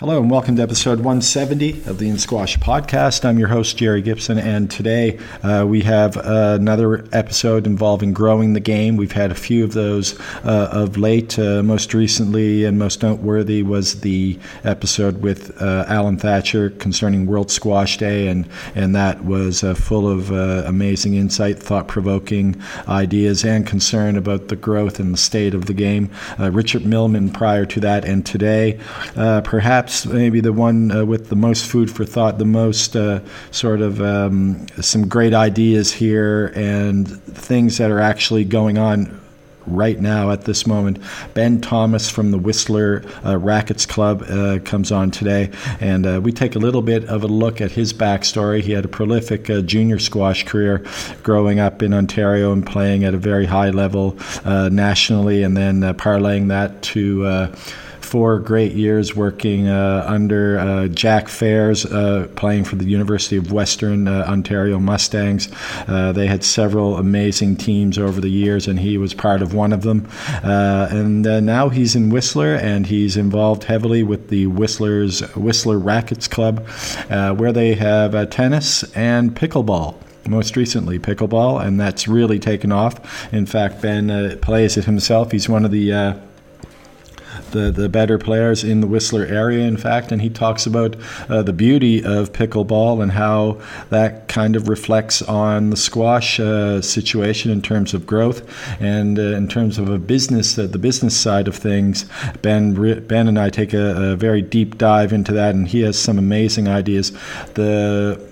Hello and welcome to episode 170 of the In Squash podcast. I'm your host, Jerry Gibson, and today uh, we have uh, another episode involving growing the game. We've had a few of those uh, of late. Uh, most recently and most noteworthy was the episode with uh, Alan Thatcher concerning World Squash Day, and, and that was uh, full of amazing insight, thought provoking ideas, and concern about the growth and the state of the game. Richard Millman prior to that, and today, perhaps perhaps maybe the one uh, with the most food for thought, the most uh, sort of um, some great ideas here and things that are actually going on right now at this moment. Ben Thomas from the Whistler uh, Rackets Club uh, comes on today, and uh, we take a little bit of a look at his backstory. He had a prolific uh, junior squash career growing up in Ontario and playing at a very high level uh, nationally, and then uh, parlaying that to four great years working uh, under uh, Jack Fairs, uh, playing for the University of Western uh, Ontario Mustangs. Uh, they had several amazing teams over the years, and he was part of one of them. and now he's in Whistler, and he's involved heavily with the Whistler's Whistler Rackets Club, where they have tennis and pickleball most recently pickleball, and that's really taken off. In fact, Ben uh, plays it himself. He's one of the uh, the, the better players in the Whistler area, in fact, and he talks about uh, the beauty of pickleball and how that kind of reflects on the squash uh, situation in terms of growth and uh, in terms of a business, uh, the business side of things. Ben, Ben and I take a, a very deep dive into that, and he has some amazing ideas. The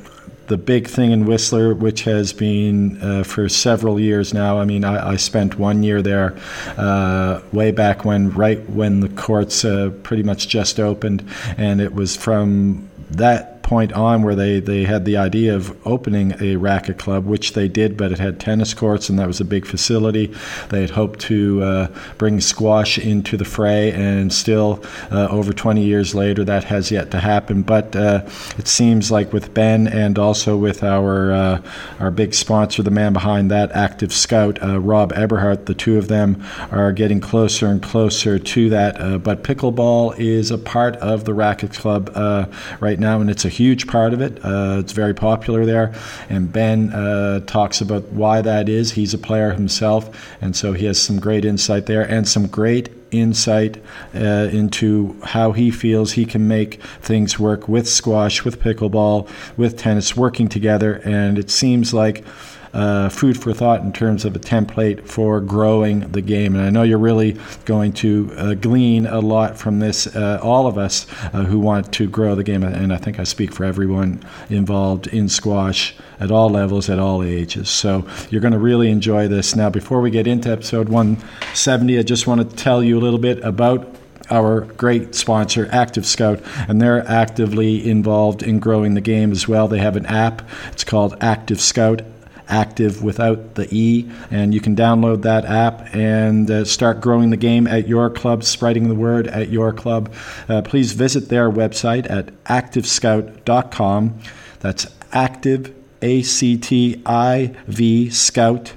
the big thing in Whistler, which has been uh, for several years now. I mean, I, I spent one year there uh, way back when, right when the courts uh, pretty much just opened, and it was from that point on where they, they had the idea of opening a racket club, which they did, but it had tennis courts and that was a big facility. They had hoped to uh, bring squash into the fray, and still, uh, over 20 years later, that has yet to happen. But uh, it seems like with Ben and also with our uh, our big sponsor, the man behind that, Active Scout, uh, Rob Eberhardt, the two of them are getting closer and closer to that. Uh, but pickleball is a part of the racket club right now, and it's a huge part of it. Uh, it's very popular there. And Ben uh, talks about why that is. He's a player himself, and so he has some great insight there and some great insight uh, into how he feels he can make things work with squash, with pickleball, with tennis, working together. And it seems like uh, food for thought in terms of a template for growing the game. And I know you're really going to uh, glean a lot from this, uh, all of us uh, who want to grow the game. And I think I speak for everyone involved in squash at all levels, at all ages. So you're going to really enjoy this. Now, before we get into episode 170, I just want to tell you a little bit about our great sponsor, Active Scout, and they're actively involved in growing the game as well. They have an app. It's called Active Scout active without the E. And you can download that app and uh, start growing the game at your club, spreading the word at your club. Uh, please visit their website at activescout.com. That's active, A C T I V, scout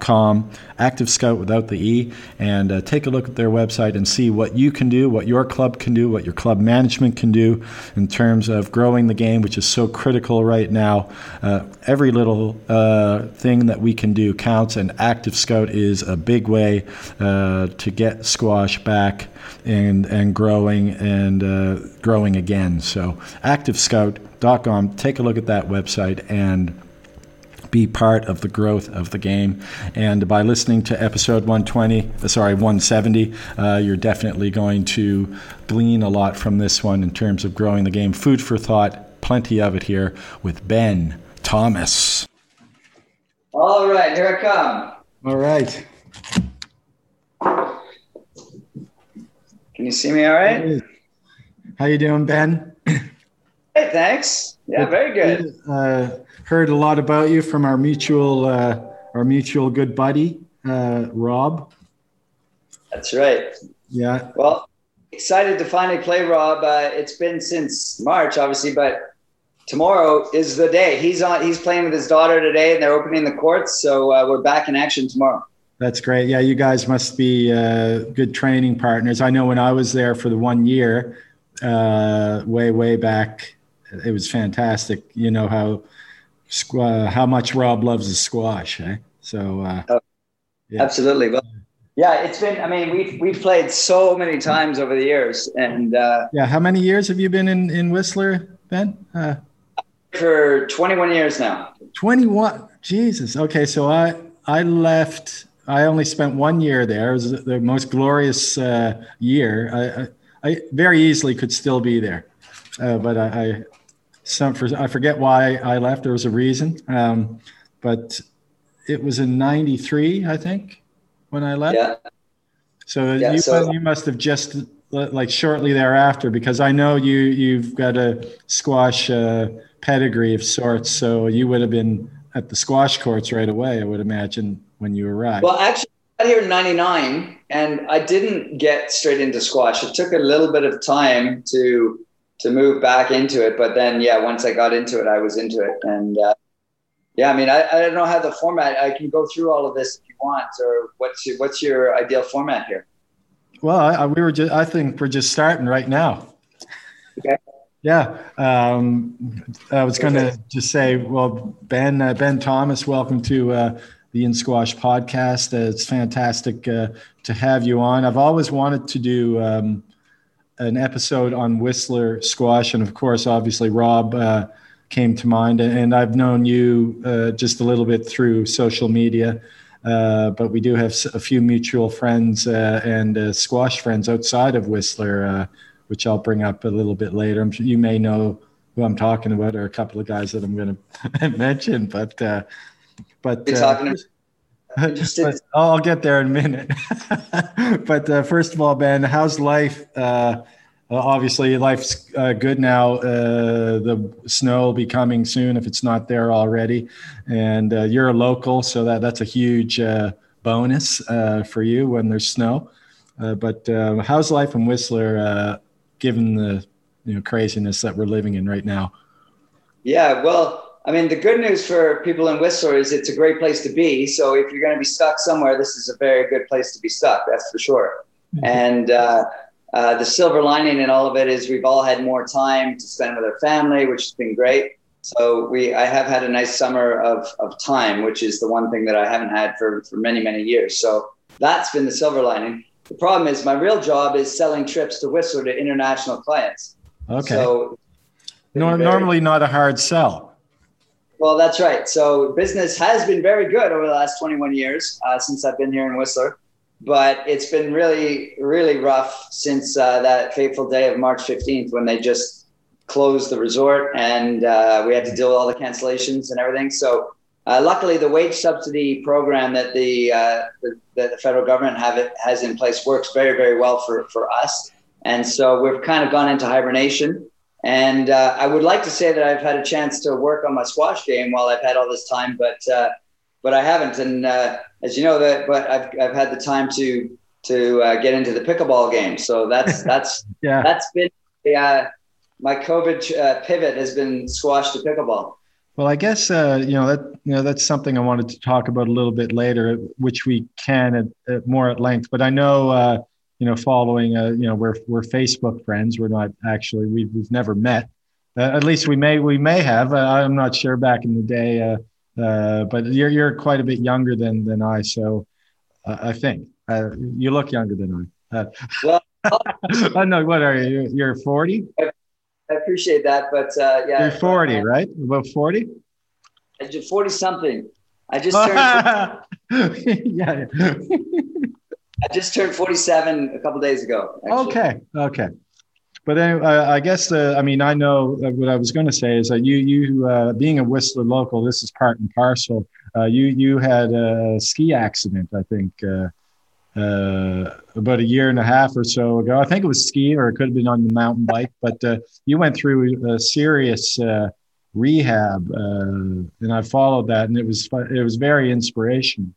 com, Active Scout without the E, and uh, take a look at their website and see what you can do, what your club can do, what your club management can do in terms of growing the game, which is so critical right now. Uh, every little uh, thing that we can do counts, and Active Scout is a big way uh, to get squash back and and growing and uh, growing again. So, Active ActiveScout.com. Take a look at that website and be part of the growth of the game. And by listening to episode 120, uh, sorry, 170, uh, you're definitely going to glean a lot from this one in terms of growing the game. Food for thought, plenty of it here with Ben Thomas. All right, here I come. All right. Can you see me all right? How you doing, Ben? Hey, thanks. Yeah, very good. Uh, heard a lot about you from our mutual uh, our mutual good buddy uh, Rob. That's right. Yeah. Well, excited to finally play Rob. Uh, it's been since March, obviously, but tomorrow is the day. He's on. He's playing with his daughter today, and they're opening the courts. So uh, we're back in action tomorrow. That's great. Yeah, you guys must be uh, good training partners. I know when I was there for the one year, uh, way way back. It was fantastic. You know how uh, how much Rob loves the squash, eh? So uh, oh, yeah. absolutely. Well, yeah, it's been. I mean, we've we've played so many times over the years, and uh, yeah. How many years have you been in in Whistler, Ben? Uh, for 21 years now. 21. Jesus. Okay, so I I left. I only spent one year there. It was the most glorious uh, year. I, I, I very easily could still be there, uh, but I, I some for I forget why I left. There was a reason, um, but it was in '93, I think, when I left. Yeah. So, yeah, you, so you must have just like shortly thereafter, because I know you you've got a squash uh, pedigree of sorts. So you would have been at the squash courts right away, I would imagine, when you arrived. Well, actually, I got here in '99, and I didn't get straight into squash. It took a little bit of time to to move back into it. But then, yeah, once I got into it, I was into it. And uh, yeah, I mean, I, I don't know how the format. I can go through all of this if you want, or what's your, what's your ideal format here? Well, I, we were just. I think we're just starting right now. Okay. Yeah, um, I was going to just say, well, Ben uh, Ben Thomas, welcome to uh, the In Squash podcast. Uh, it's fantastic uh, to have you on. I've always wanted to do um, an episode on Whistler squash, and of course, obviously, Rob uh, came to mind. And I've known you uh, just a little bit through social media, uh, but we do have a few mutual friends uh, and uh, squash friends outside of Whistler, uh, which I'll bring up a little bit later. I'm sure you may know who I'm talking about, or a couple of guys that I'm going to mention, but but. but I'll get there in a minute. but uh, first of all, Ben, how's life? Uh, obviously, life's uh, good now. Uh, the snow will be coming soon if it's not there already, and uh, you're a local, so that that's a huge uh, bonus for you when there's snow. but how's life in Whistler, given the you know craziness that we're living in right now? Yeah, well I mean, the good news for people in Whistler is it's a great place to be. So if you're going to be stuck somewhere, this is a very good place to be stuck. That's for sure. Mm-hmm. And uh, uh, the silver lining in all of it is we've all had more time to spend with our family, which has been great. So we, I have had a nice summer of, of time, which is the one thing that I haven't had for, for many, many years. So that's been the silver lining. The problem is my real job is selling trips to Whistler to international clients. Okay. So Nor- very- normally not a hard sell. Well, that's right. So business has been very good over the last 21 years uh, since I've been here in Whistler, but it's been really, really rough since uh, that fateful day of March 15th when they just closed the resort and uh, we had to deal with all the cancellations and everything. So uh, luckily, the wage subsidy program that the, uh, the, the federal government have it, has in place works very, very well for, for us. And so we've kind of gone into hibernation. And uh, I would like to say that I've had a chance to work on my squash game while I've had all this time, but uh, but I haven't. And uh, as you know, that but I've I've had the time to to uh, get into the pickleball game. So that's that's yeah. that's been uh, my COVID uh, pivot has been squash to pickleball. Well, I guess uh, you know that you know that's something I wanted to talk about a little bit later, which we can at, at more at length. But I know uh, you know, following, uh, you know, we're, we're Facebook friends. We're not actually, we've, we've never met. Uh, at least we may, we may have, uh, I'm not sure back in the day. Uh, uh, but you're, you're quite a bit younger than, than I. So uh, I think you look younger than I. well, oh no, what are you? You're 40. I appreciate that, but uh, yeah, you're 40, right? About 40. I 40 something. I just turned. yeah. I just turned 47 a couple days ago. Actually. Okay. Okay. But then uh, I guess uh, I mean I know what I was going to say is that you you uh, being a Whistler local, this is part and parcel. Uh, you you had a ski accident, I think, uh, uh, about a year and a half or so ago. I think it was ski or it could have been on the mountain bike. But you went through a serious rehab, and I followed that, and it was it was very inspirational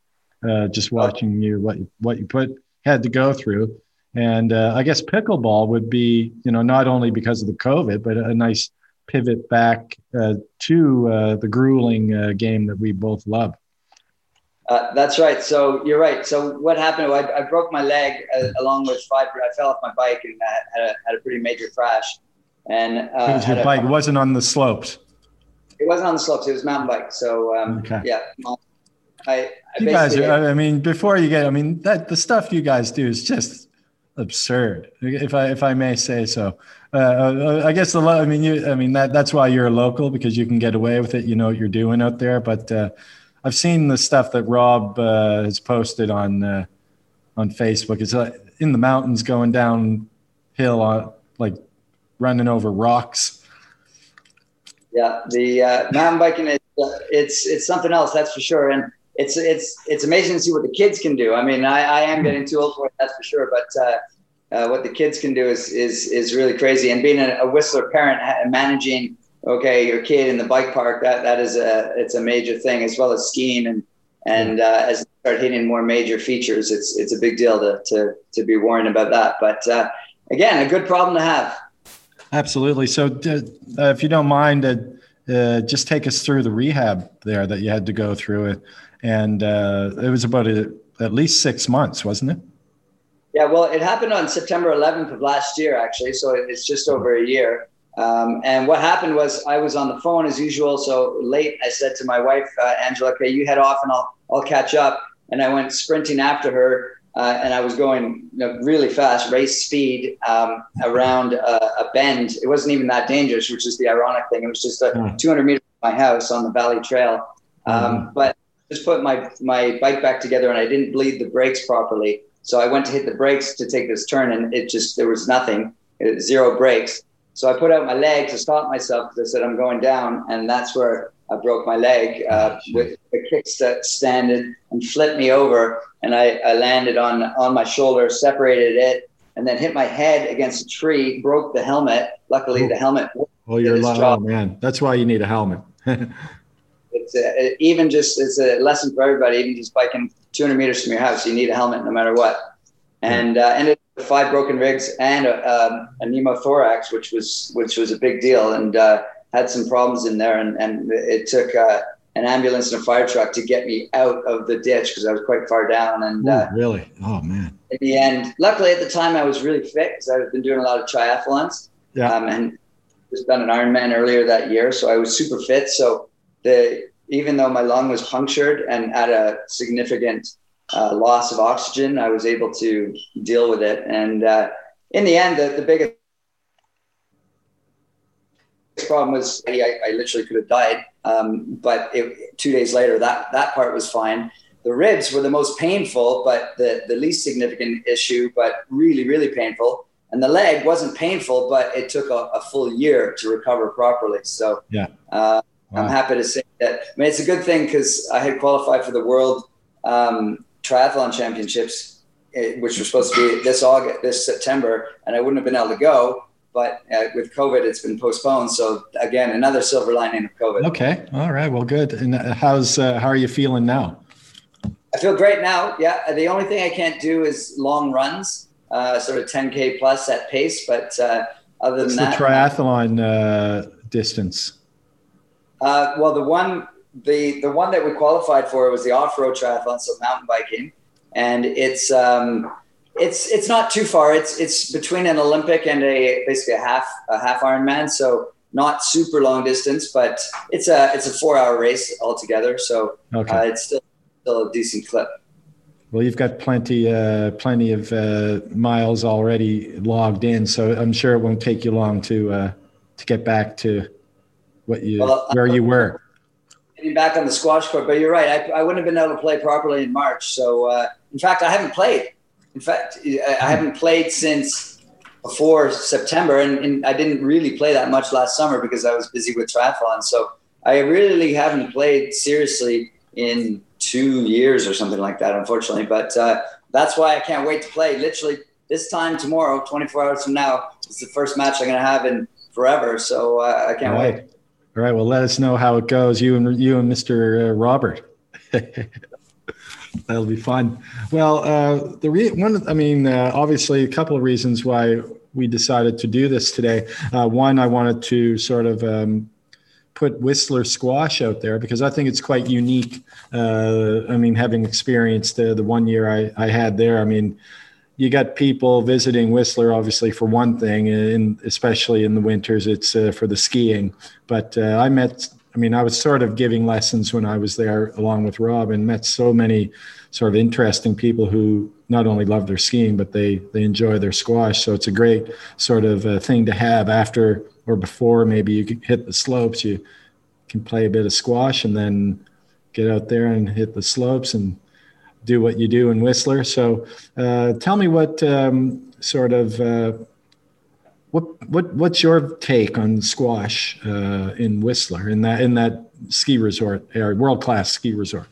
uh, just watching you what you, what you put had to go through. And uh, I guess pickleball would be, you know, not only because of the COVID, but a nice pivot back uh, to uh, the grueling uh, game that we both love. Uh, that's right. So you're right. So what happened? I, I broke my leg along with five. I fell off my bike and had a, had a pretty major crash. and uh, your bike. A, wasn't on the slopes. It wasn't on the slopes. It was mountain bike. So um, okay. yeah, I, I you guys are, I mean, before you get, I mean, that the stuff you guys do is just absurd, if I if I may say so. Uh, uh I guess the I mean, you, I mean that that's why you're a local because you can get away with it. You know what you're doing out there. But uh, I've seen the stuff that Rob uh, has posted on uh, on Facebook. It's like in the mountains, going down hill on like running over rocks. Yeah, the uh, mountain biking is it's it's something else, that's for sure. And it's it's it's amazing to see what the kids can do. I mean, I, I am hmm. getting too old for it, that's for sure. But uh, uh, what the kids can do is is is really crazy. And being a, a Whistler parent and managing okay your kid in the bike park that that is a it's a major thing as well as skiing and and hmm. uh, as you start hitting more major features, it's it's a big deal to to to be worrying about that. But uh, again, a good problem to have. Absolutely. So, uh, if you don't mind, uh, uh, just take us through the rehab there that you had to go through it and uh, it was about a, at least six months, wasn't it? Yeah, well, it happened on September 11th of last year, actually. So it's just over a year. Um, and what happened was I was on the phone as usual. So late, I said to my wife, uh, Angela, okay, you head off and I'll, I'll catch up. And I went sprinting after her. Uh, and I was going you know, really fast, race speed um, around a, a, bend. It wasn't even that dangerous, which is the ironic thing. It was just a mm. 200 meters from my house on the Valley Trail. Um, mm. But just put my my bike back together and I didn't bleed the brakes properly. So I went to hit the brakes to take this turn and it just there was nothing, zero brakes. So I put out my leg to stop myself because I said I'm going down, and that's where I broke my leg uh, with the kickstand standing and flipped me over, and I, I landed on on my shoulder, separated it, and then hit my head against a tree, broke the helmet. Luckily, the helmet. Oh, you're lying, oh man. That's why you need a helmet. it's a, even just it's a lesson for everybody. Even just biking 200 meters from your house, you need a helmet no matter what. And uh, ended with five broken ribs and a, um, a pneumothorax, which was which was a big deal, and uh, had some problems in there. And, and it took uh, an ambulance and a fire truck to get me out of the ditch because I was quite far down. And Ooh, uh, really, oh man. In the end, luckily at the time I was really fit because I've been doing a lot of triathlons. Yeah. Um, and just done an Ironman earlier that year, so I was super fit. So the even though my lung was punctured and at a significant uh, loss of oxygen, I was able to deal with it. And uh, in the end, the, the biggest problem was I, I literally could have died. Um, but it, two days later, that that part was fine. The ribs were the most painful, but the the least significant issue, but really really painful. And the leg wasn't painful, but it took a, a full year to recover properly. So yeah. Uh, Wow. I'm happy to say that. I mean, it's a good thing because I had qualified for the World um, Triathlon Championships, eh, which were supposed to be this August, this September, and I wouldn't have been able to go. But uh, with COVID, it's been postponed. So again, another silver lining of COVID. Okay, all right, well, good. And uh, how's uh, how are you feeling now? I feel great now. Yeah, the only thing I can't do is long runs, uh, sort of 10k plus at pace. But uh, other than that, the triathlon distance. Uh, well, the one the the one that we qualified for was the off road triathlon, so mountain biking, and it's um, it's it's not too far. It's it's between an Olympic and a basically a half a half Ironman, so not super long distance, but it's a it's a four hour race altogether. So okay. uh, it's still still a decent clip. Well, you've got plenty uh, plenty of uh, miles already logged in, so I'm sure it won't take you long to uh, to get back to what you well, where you were. Getting back on the squash court, but you're right. I, I wouldn't have been able to play properly in March. So, uh, in fact, I haven't played. In fact, I haven't played since before September, and, and, I didn't really play that much last summer because I was busy with triathlon. So I really haven't played seriously in two years or something like that, unfortunately. But uh, that's why I can't wait to play. Literally this time tomorrow, 24 hours from now, is the first match I'm going to have in forever. So uh, I can't right. wait. All right. Well, let us know how it goes. You and you and Mr. Uh, Robert. That'll be fun. Well, uh, the re- one, I mean, uh, obviously, a couple of reasons why we decided to do this today. Uh, one, I wanted to sort of um, put Whistler squash out there because I think it's quite unique. Uh, I mean, having experienced the the one year I, I had there, I mean, you got people visiting Whistler, obviously for one thing, and especially in the winters, it's uh, for the skiing. But uh, I met, I mean, I was sort of giving lessons when I was there along with Rob, and met so many sort of interesting people who not only love their skiing but they they enjoy their squash. So it's a great sort of uh, thing to have after or before maybe you can hit the slopes. You can play a bit of squash and then get out there and hit the slopes and do what you do in Whistler. So uh, tell me what um, sort of uh, what what what's your take on squash uh, in Whistler in that in that ski resort or world class ski resort?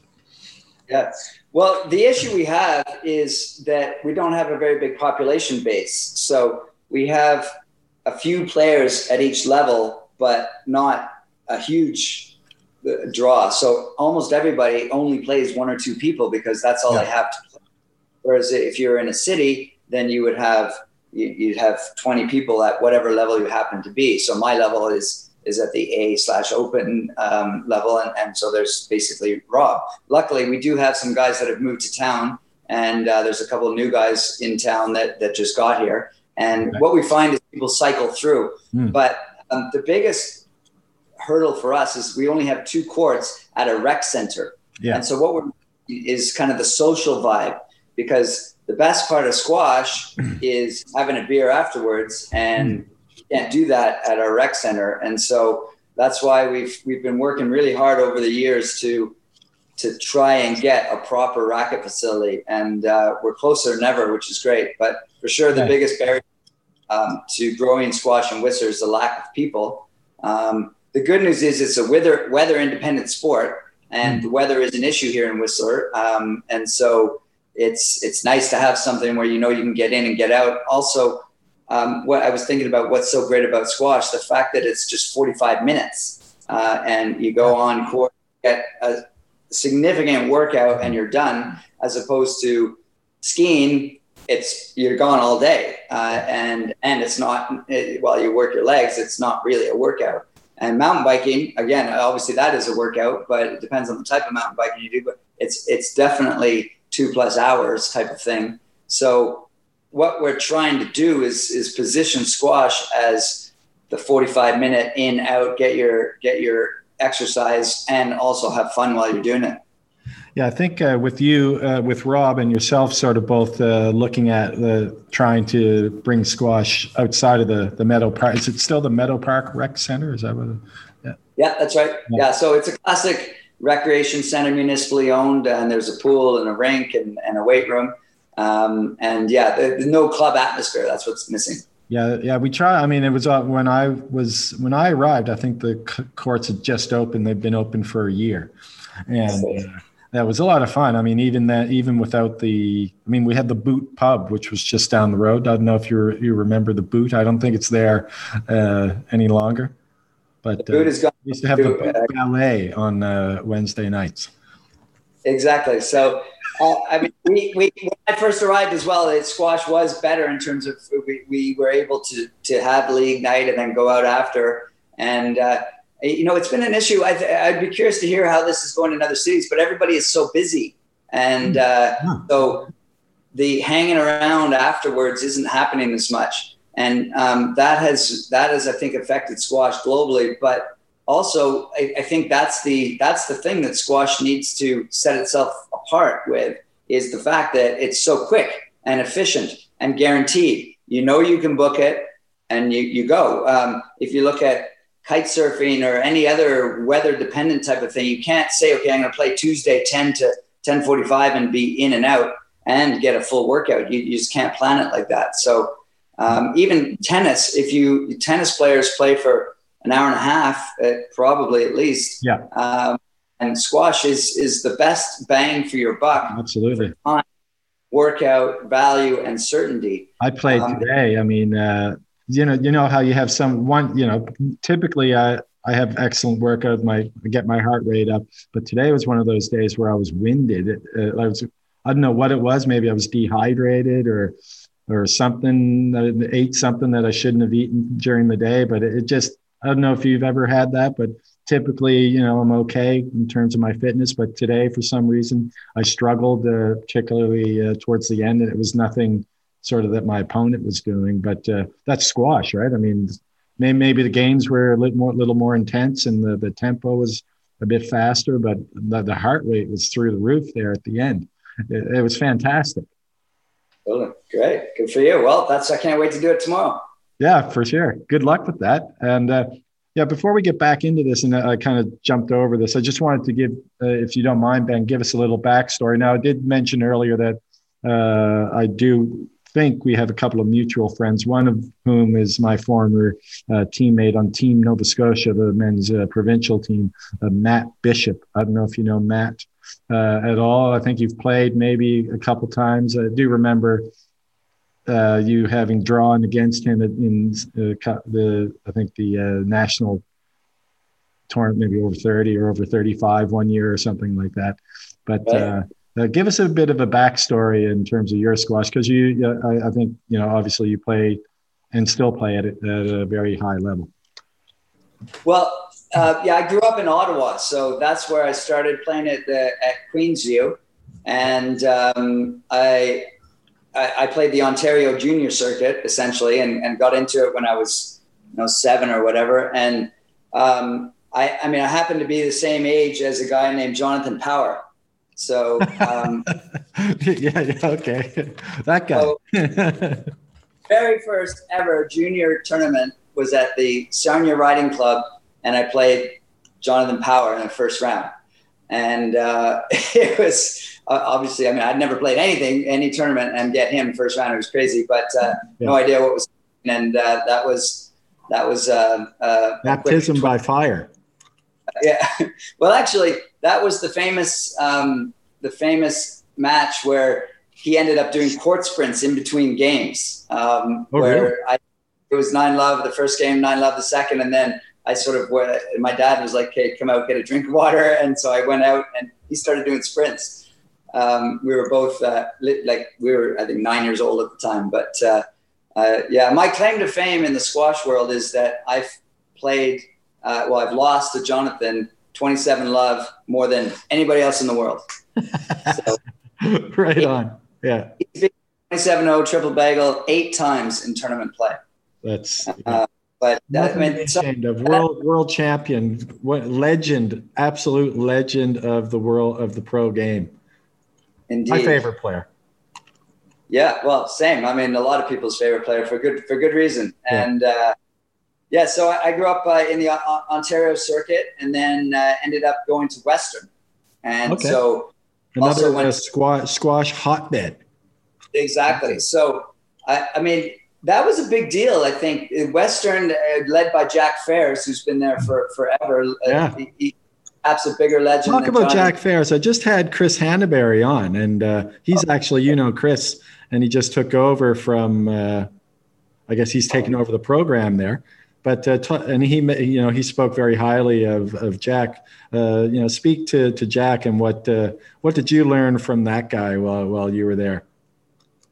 Yeah. Well, the issue we have is that we don't have a very big population base. So we have a few players at each level, but not a huge draw. So almost everybody only plays one or two people because that's all yeah. they have to play. Whereas if you're in a city, then you would have you'd have 20 people at whatever level you happen to be. So my level is is at the A slash open um, level, and, and so there's basically Rob. Luckily, we do have some guys that have moved to town, and uh, there's a couple of new guys in town that that just got here. And what we find is people cycle through, mm. but um, the biggest hurdle for us is we only have two courts at a rec center, yeah. and so what we're is kind of the social vibe because the best part of squash is having a beer afterwards and mm can't do that at our rec center. And so that's why we've we've been working really hard over the years to to try and get a proper racket facility. And uh, we're closer than ever, which is great. But for sure, the biggest barrier um, to growing squash and Whistler is the lack of people. Um, the good news is it's a weather weather independent sport, and mm. the weather is an issue here in Whistler. Um, and so it's it's nice to have something where you know you can get in and get out. Also, um, what I was thinking about what's so great about squash, the fact that it's just 45 minutes uh, and you go on court, get a significant workout and you're done, as opposed to skiing. It's you're gone all day, uh, and and it's not it, while you work your legs. It's not really a workout. And mountain biking, again, obviously that is a workout, but it depends on the type of mountain biking you do. But it's it's definitely two plus hours type of thing. So what we're trying to do is is position squash as the 45 minute in out get your get your exercise and also have fun while you're doing it yeah i think uh, with you uh, with rob and yourself sort of both uh, looking at the trying to bring squash outside of the the meadow park is it still the meadow park rec center is that what it, yeah yeah that's right yeah. yeah so it's a classic recreation center municipally owned and there's a pool and a rink and, and a weight room um, and yeah, there's no club atmosphere. That's what's missing. Yeah, yeah, we try. I mean, it was uh, when I was when I arrived. I think the courts had just opened. They've been open for a year, and uh, that was a lot of fun. I mean, even that, even without the, I mean, we had the Boot Pub, which was just down the road. I don't know if you you remember the Boot. I don't think it's there uh, any longer. But the Boot is gone. We used to have the Boot Ballet on uh, Wednesday nights. Exactly. So uh, I mean, we, we, when I first arrived as well, it, squash was better in terms of we, we were able to, to have league night and then go out after. And, uh, you know, it's been an issue. I would be curious to hear how this is going in other cities, but everybody is so busy. And uh, so the hanging around afterwards isn't happening as much. And um, that has, that has, I think, affected squash globally. But also I, I, think that's the that's the thing that squash needs to set itself apart with is the fact that it's so quick and efficient and guaranteed you know you can book it and you, you go um, if you look at kite surfing or any other weather dependent type of thing you can't say okay i'm going to play tuesday 10 to 10.45 and be in and out and get a full workout you, you just can't plan it like that so um, even tennis if you tennis players play for an hour and a half, uh, probably at least. Yeah. Um, and squash is is the best bang for your buck. Absolutely. Workout value and certainty. I played um, today. I mean, uh, you know, you know how you have some one. You know, typically I I have excellent workout. My I get my heart rate up, but today was one of those days where I was winded. Uh, I was I don't know what it was. Maybe I was dehydrated or or something. I ate something that I shouldn't have eaten during the day, but it, it just I don't know if you've ever had that, but typically, you know, I'm okay in terms of my fitness. But today, for some reason, I struggled, uh, particularly uh, towards the end, and it was nothing sort of that my opponent was doing. But uh, that's squash, right? I mean, maybe the games were a little more, little more intense and the, the tempo was a bit faster, but the, the heart rate was through the roof there at the end. It, it was fantastic. Well, great, good for you. Well, that's I can't wait to do it tomorrow. Yeah, for sure. Good luck with that. And uh, yeah, before we get back into this, and I kind of jumped over this, I just wanted to give, uh, if you don't mind, Ben, give us a little backstory. Now, I did mention earlier that uh, I do think we have a couple of mutual friends, one of whom is my former uh, teammate on Team Nova Scotia, the men's uh, provincial team, uh, Matt Bishop. I don't know if you know Matt uh, at all. I think you've played maybe a couple times. I do remember uh, you having drawn against him in uh, the, I think the national tournament, maybe over 30 or over 35 one year or something like that. But uh, give us a bit of a backstory in terms of your squash, because you, I, I, think, you know, obviously you play and still play at, at a very high level. Well, uh, yeah, I grew up in Ottawa, so that's where I started playing at the, at Queensview, and um, I, I, I played the Ontario Junior Circuit essentially, and, and got into it when I was, you know, seven or whatever, and um, I, I mean, I happened to be the same age as a guy named Jonathan Power so um, yeah, yeah, okay, that guy. So, very first ever junior tournament was at the Sarnia Riding Club, and I played Jonathan Power in the first round, and uh, it was uh, obviously. I mean, I'd never played anything, any tournament, and get him first round. It was crazy, but uh, yeah. no idea what was, and uh, that was that was uh, uh, baptism by fire. Yeah, well, actually, that was the famous um, the famous match where he ended up doing court sprints in between games. Um, oh, where really? I, it was nine love the first game, nine love the second, and then I sort of went, my dad was like, "Okay, come out, get a drink of water," and so I went out and he started doing sprints. Um, we were both uh, like we were I think nine years old at the time, but uh, uh, yeah, my claim to fame in the squash world is that I've played. Uh, well, I've lost to Jonathan 27 love more than anybody else in the world. So, right on. Yeah. 27 0 triple bagel eight times in tournament play. That's. Uh, but that, I mean, so, of world world champion, what legend, absolute legend of the world of the pro game. Indeed. My favorite player. Yeah, well, same. I mean, a lot of people's favorite player for good for good reason. Yeah. And uh, yeah, so I, I grew up uh, in the uh, Ontario circuit, and then uh, ended up going to Western. And okay. so Another went, squash, squash hotbed. Exactly. So, I, I, mean, that was a big deal. I think Western, uh, led by Jack Fairs, who's been there for forever. Uh, yeah. Uh, he, perhaps a bigger legend. Talk about Johnny. Jack Fairs. I just had Chris Hanebury on, and uh, he's oh. actually, you know, Chris, and he just took over from. Uh, I guess he's taken over the program there but uh, t- and he you know he spoke very highly of of Jack. Uh, you know, speak to to Jack and what uh, what did you learn from that guy while while you were there?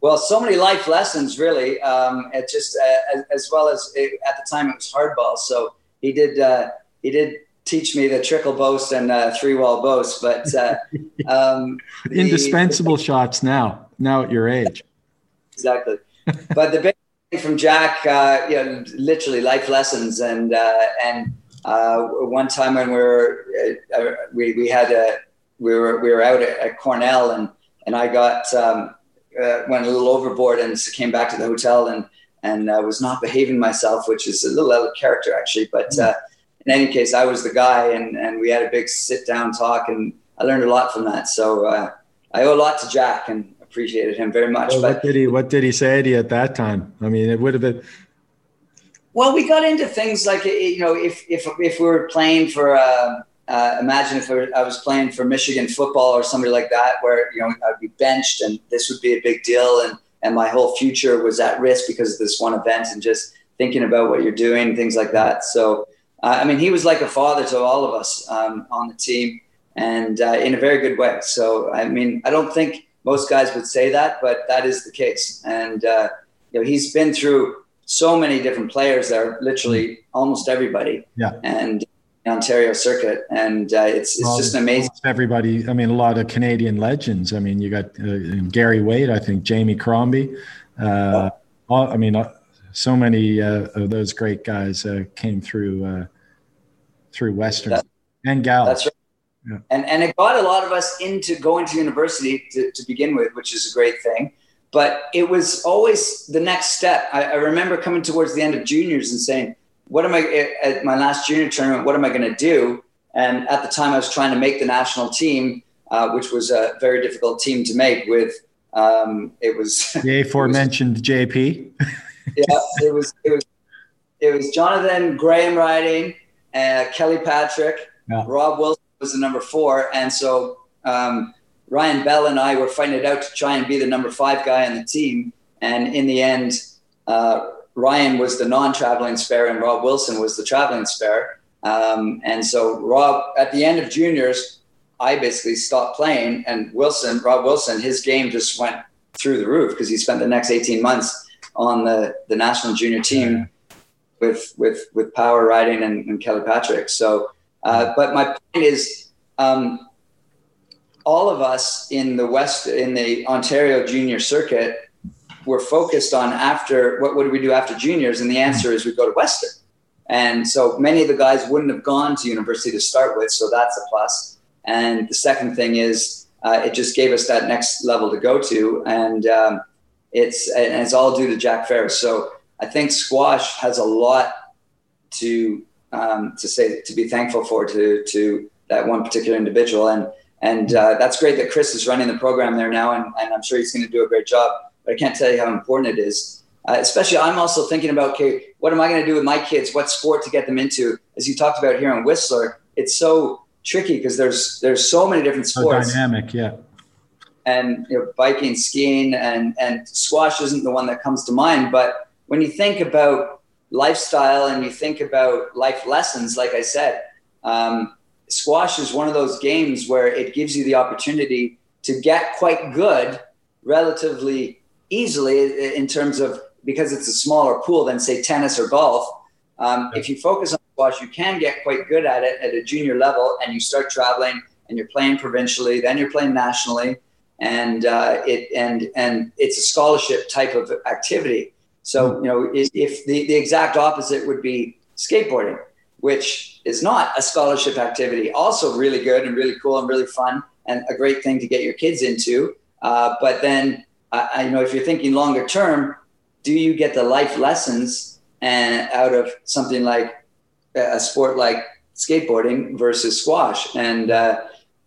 Well, so many life lessons, really. Um, it just uh, as, as, well as it, at the time it was hardball, so he did uh, he did teach me the trickle boast and uh, three wall boast, but um, indispensable the, shots now now at your age. Exactly, but the big from Jack, uh, you know, literally life lessons. And uh, and uh, one time when we were uh, uh, we, we had a we were we were out at, at Cornell and and I got um, uh, went a little overboard and came back to the hotel and and was not behaving myself, which is a little out of character actually. But mm. in any case, I was the guy, and and we had a big sit down talk, and I learned a lot from that. So I owe a lot to Jack, and appreciated him very much. Well, but what did he What did he say to you at that time? I mean, it would have been. Well, we got into things like you know, if if if we were playing for. Uh, uh, imagine if I was playing for Michigan football or somebody like that, where you know I'd be benched and this would be a big deal, and and my whole future was at risk because of this one event, and just thinking about what you're doing, things like that. So, uh, I mean, he was like a father to all of us um, on the team, and uh, in a very good way. So, I mean, I don't think most guys would say that, but that is the case. And uh, you know, he's been through so many different players there, literally almost everybody. Yeah. And Ontario circuit, and uh, it's it's well, just amazing. Everybody, I mean, a lot of Canadian legends. I mean, you got uh, Gary Waite, I think, Jamie Crombie, Uh, all, I mean, uh, so many uh, of those great guys uh, came through uh, through Western that, and Gal. That's right. Yeah. And and it got a lot of us into going to university to, to begin with, which is a great thing. But it was always the next step. I, I remember coming towards the end of juniors and saying, "What am I at my last junior tournament? What am I going to do?" And at the time, I was trying to make the national team, uh, which was a very difficult team to make. With um, it was the aforementioned JP. yeah, it was it was it was Jonathan Graham Ryding, uh, Kelly Patrick, yeah. Rob Wilson was the number four, and so um, Ryan Bell and I were fighting it out to try and be the number five guy on the team. And in the end, uh, Ryan was the non-traveling spare, and Rob Wilson was the traveling spare. Um, and so Rob, at the end of juniors, I basically stopped playing, and Wilson, Rob Wilson, his game just went through the roof because he spent the next 18 months on the, the national junior team with with with power Ryding and, and Kelly Patrick. So, uh, but my point is, um, all of us in the West in the Ontario junior circuit were focused on after what, would we do after juniors, and the answer is we go to Western. And so many of the guys wouldn't have gone to university to start with, so that's a plus. And the second thing is uh, it just gave us that next level to go to, and um, it's and it's all due to Jack Fairs. So I think squash has a lot to um, to say to be thankful for to to that one particular individual, and and uh, that's great that Chris is running the program there now, and, and I'm sure he's going to do a great job. But I can't tell you how important it is. Uh, especially, I'm also thinking about okay, what am I going to do with my kids? What sport to get them into? As you talked about here in Whistler, it's so tricky because there's there's so many different sports. So dynamic, yeah and you know, biking, skiing, and and squash isn't the one that comes to mind. But when you think about lifestyle and you think about life lessons, like I said, um, squash is one of those games where it gives you the opportunity to get quite good relatively easily in terms of because it's a smaller pool than say tennis or golf. Um, if you focus on squash, you can get quite good at it at a junior level, and you start traveling and you're playing provincially, then you're playing nationally, and uh, it and and it's a scholarship type of activity. So you know, if the, the exact opposite would be skateboarding, which is not a scholarship activity, also really good and really cool and really fun and a great thing to get your kids into. Uh, but then, uh, you know, if you're thinking longer term, do you get the life lessons and out of something like a sport like skateboarding versus squash? And uh,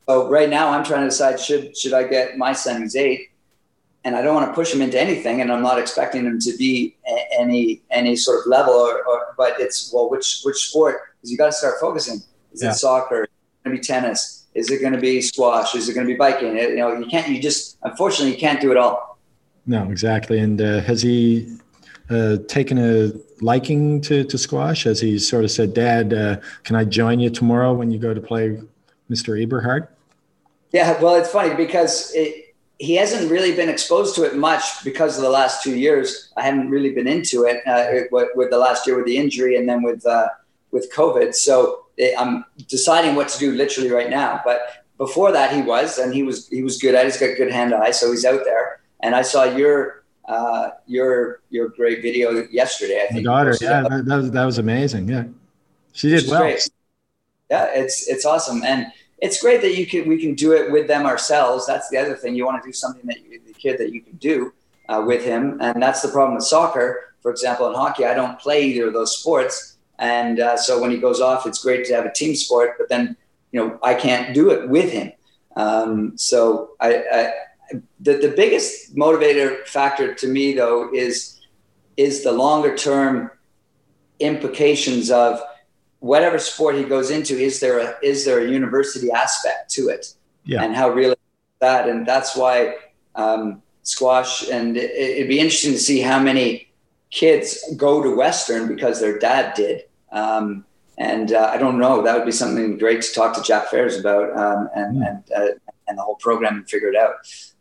so right now, I'm trying to decide should should I get my son who's eight, and I don't want to push him into anything, and I'm not expecting him to be a, any any sort of level, or, or, but it's well, which which sport? Because you got to start focusing. Is yeah. it soccer? Is it going to be tennis? Is it going to be squash? Is it going to be biking? It, you know, you can't. You just unfortunately you can't do it all. No, exactly. And uh, has he uh, taken a liking to, to squash? As he sort of said, Dad, uh, can I join you tomorrow when you go to play Mr. Eberhard? Yeah, well, it's funny because it, he hasn't really been exposed to it much because of the last two years. I haven't really been into it uh, with, with, the last year with the injury and then with uh, with COVID. So it, I'm deciding what to do literally right now. But before that, he was, and he was he was good at. It. He's got good hand eye, so he's out there. And I saw your uh, your your great video yesterday. I think. My daughter, yeah, that, that, was that was amazing. Yeah, she did well. Great. Yeah, it's it's awesome and it's great that you can we can do it with them ourselves. That's the other thing. You want to do something that you, the kid that you can do uh, with him, and that's the problem with soccer. For example, in hockey, I don't play either of those sports, and uh, so when he goes off, it's great to have a team sport. But then, you know, I can't do it with him. Um, so I, I the, the biggest motivator factor to me though is is the longer term implications of whatever sport he goes into, is there a, is there a university aspect to it? Yeah. And how real that? And that's why um, squash, and it, would be interesting to see how many kids go to Western because their dad did. Um, and uh, I don't know, that would be something great to talk to Jack Fairs about um, and, mm. and, uh, and the whole program and figure it out.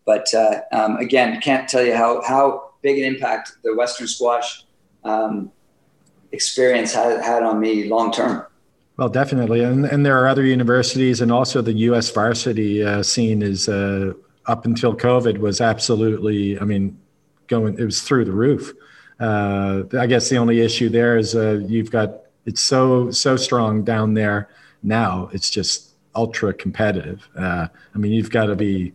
But uh, um, again, can't tell you how, how big an impact the Western squash um, experience had, had on me long term. Well, definitely, and and there are other universities, and also the U.S. varsity uh, scene is uh, up until COVID was absolutely, I mean, going. It was through the roof. Uh, I guess the only issue there is uh, you've got it's so so strong down there now. It's just ultra competitive. Uh, I mean, you've got to be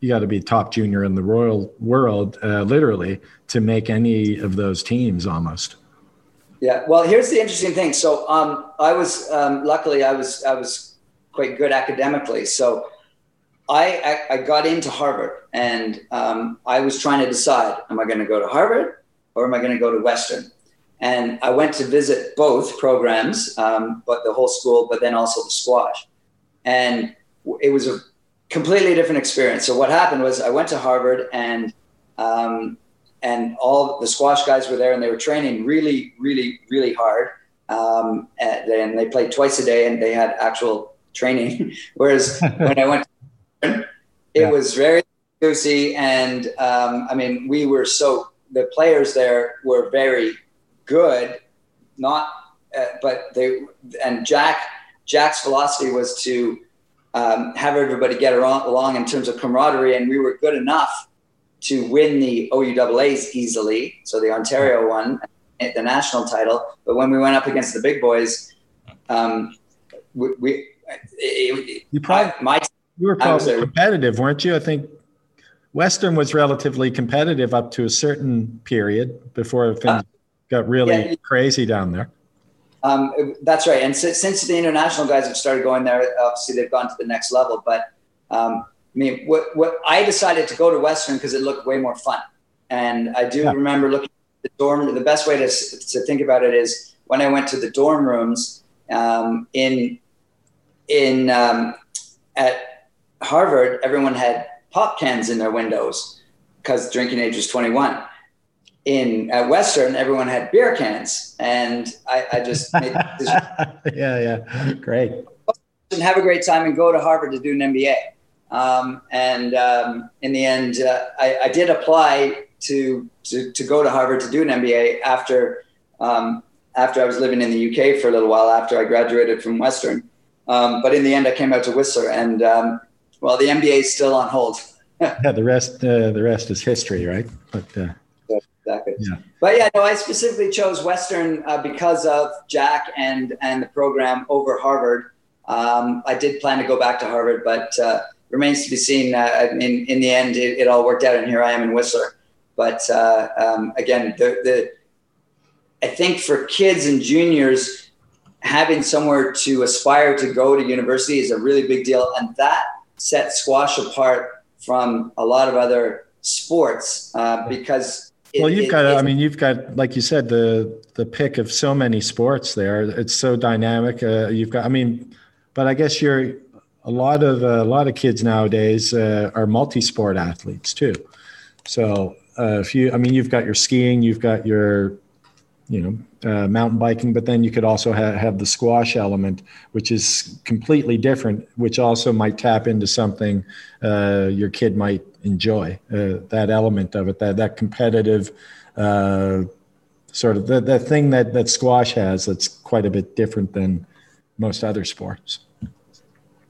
you got to be top junior in the royal world, uh, literally, to make any of those teams almost. Yeah. Well, here's the interesting thing. So um, I was um, luckily I was I was quite good academically. So I I, I got into Harvard, and um, I was trying to decide: am I going to go to Harvard or am I going to go to Western? And I went to visit both programs, um, but the whole school, but then also the squash, and it was a completely different experience. So what happened was I went to Harvard and um, and all the squash guys were there and they were training really, really, really hard. Um, and, and, they played twice a day and they had actual training. Whereas when I went, to, it yeah. was very juicy. And um, I mean, we were so, the players there were very good, not, uh, but they, and Jack, Jack's philosophy was to um, have everybody get along in terms of camaraderie. And we were good enough to win the OUAAs easily, so the Ontario one, the national title. But when we went up against the big boys, um, we, we it, you probably my you were probably competitive, weren't you? I think Western was relatively competitive up to a certain period before things uh, got really yeah, crazy down there. Um, that's right. And since, since the international guys have started going there, obviously they've gone to the next level. But um, mean, what, what I decided to go to Western because it looked way more fun. And I do yeah. remember looking at the dorm. The best way to, to think about it is when I went to the dorm rooms um, in in um, at Harvard, everyone had pop cans in their windows because drinking age was 21. In at Western, everyone had beer cans, and I, I just yeah, yeah, great. And have a great time and go to Harvard to do an MBA. Um, and um, in the end, uh, I, I, did apply to, to, to go to Harvard to do an MBA after um, after I was living in the UK for a little while after I graduated from Western. Um, but in the end, I came out to Whistler, and um, well, the MBA is still on hold. yeah, the rest uh, the rest is history, right? But uh, exactly. Yeah. But yeah, no, I specifically chose Western uh, because of Jack and and the program over Harvard. Um, I did plan to go back to Harvard, but uh, remains to be seen. Uh, in in the end, it, it, all worked out, and here I am in Whistler. But uh, um, again, the the I think for kids and juniors, having somewhere to aspire to go to university is a really big deal, and that sets squash apart from a lot of other sports uh, because. It, well, you've it, got. I mean, you've got, like you said, the the pick of so many sports there. It's so dynamic. Uh, you've got. I mean, but I guess you're a lot of uh, a lot of kids nowadays uh, are multi-sport athletes too. So uh, if you, I mean, you've got your skiing, you've got your, you know, uh, mountain biking, but then you could also ha- have the squash element, which is completely different, which also might tap into something uh, your kid might enjoy. Uh, that element of it, that that competitive sort of the, the thing that that squash has, that's quite a bit different than most other sports.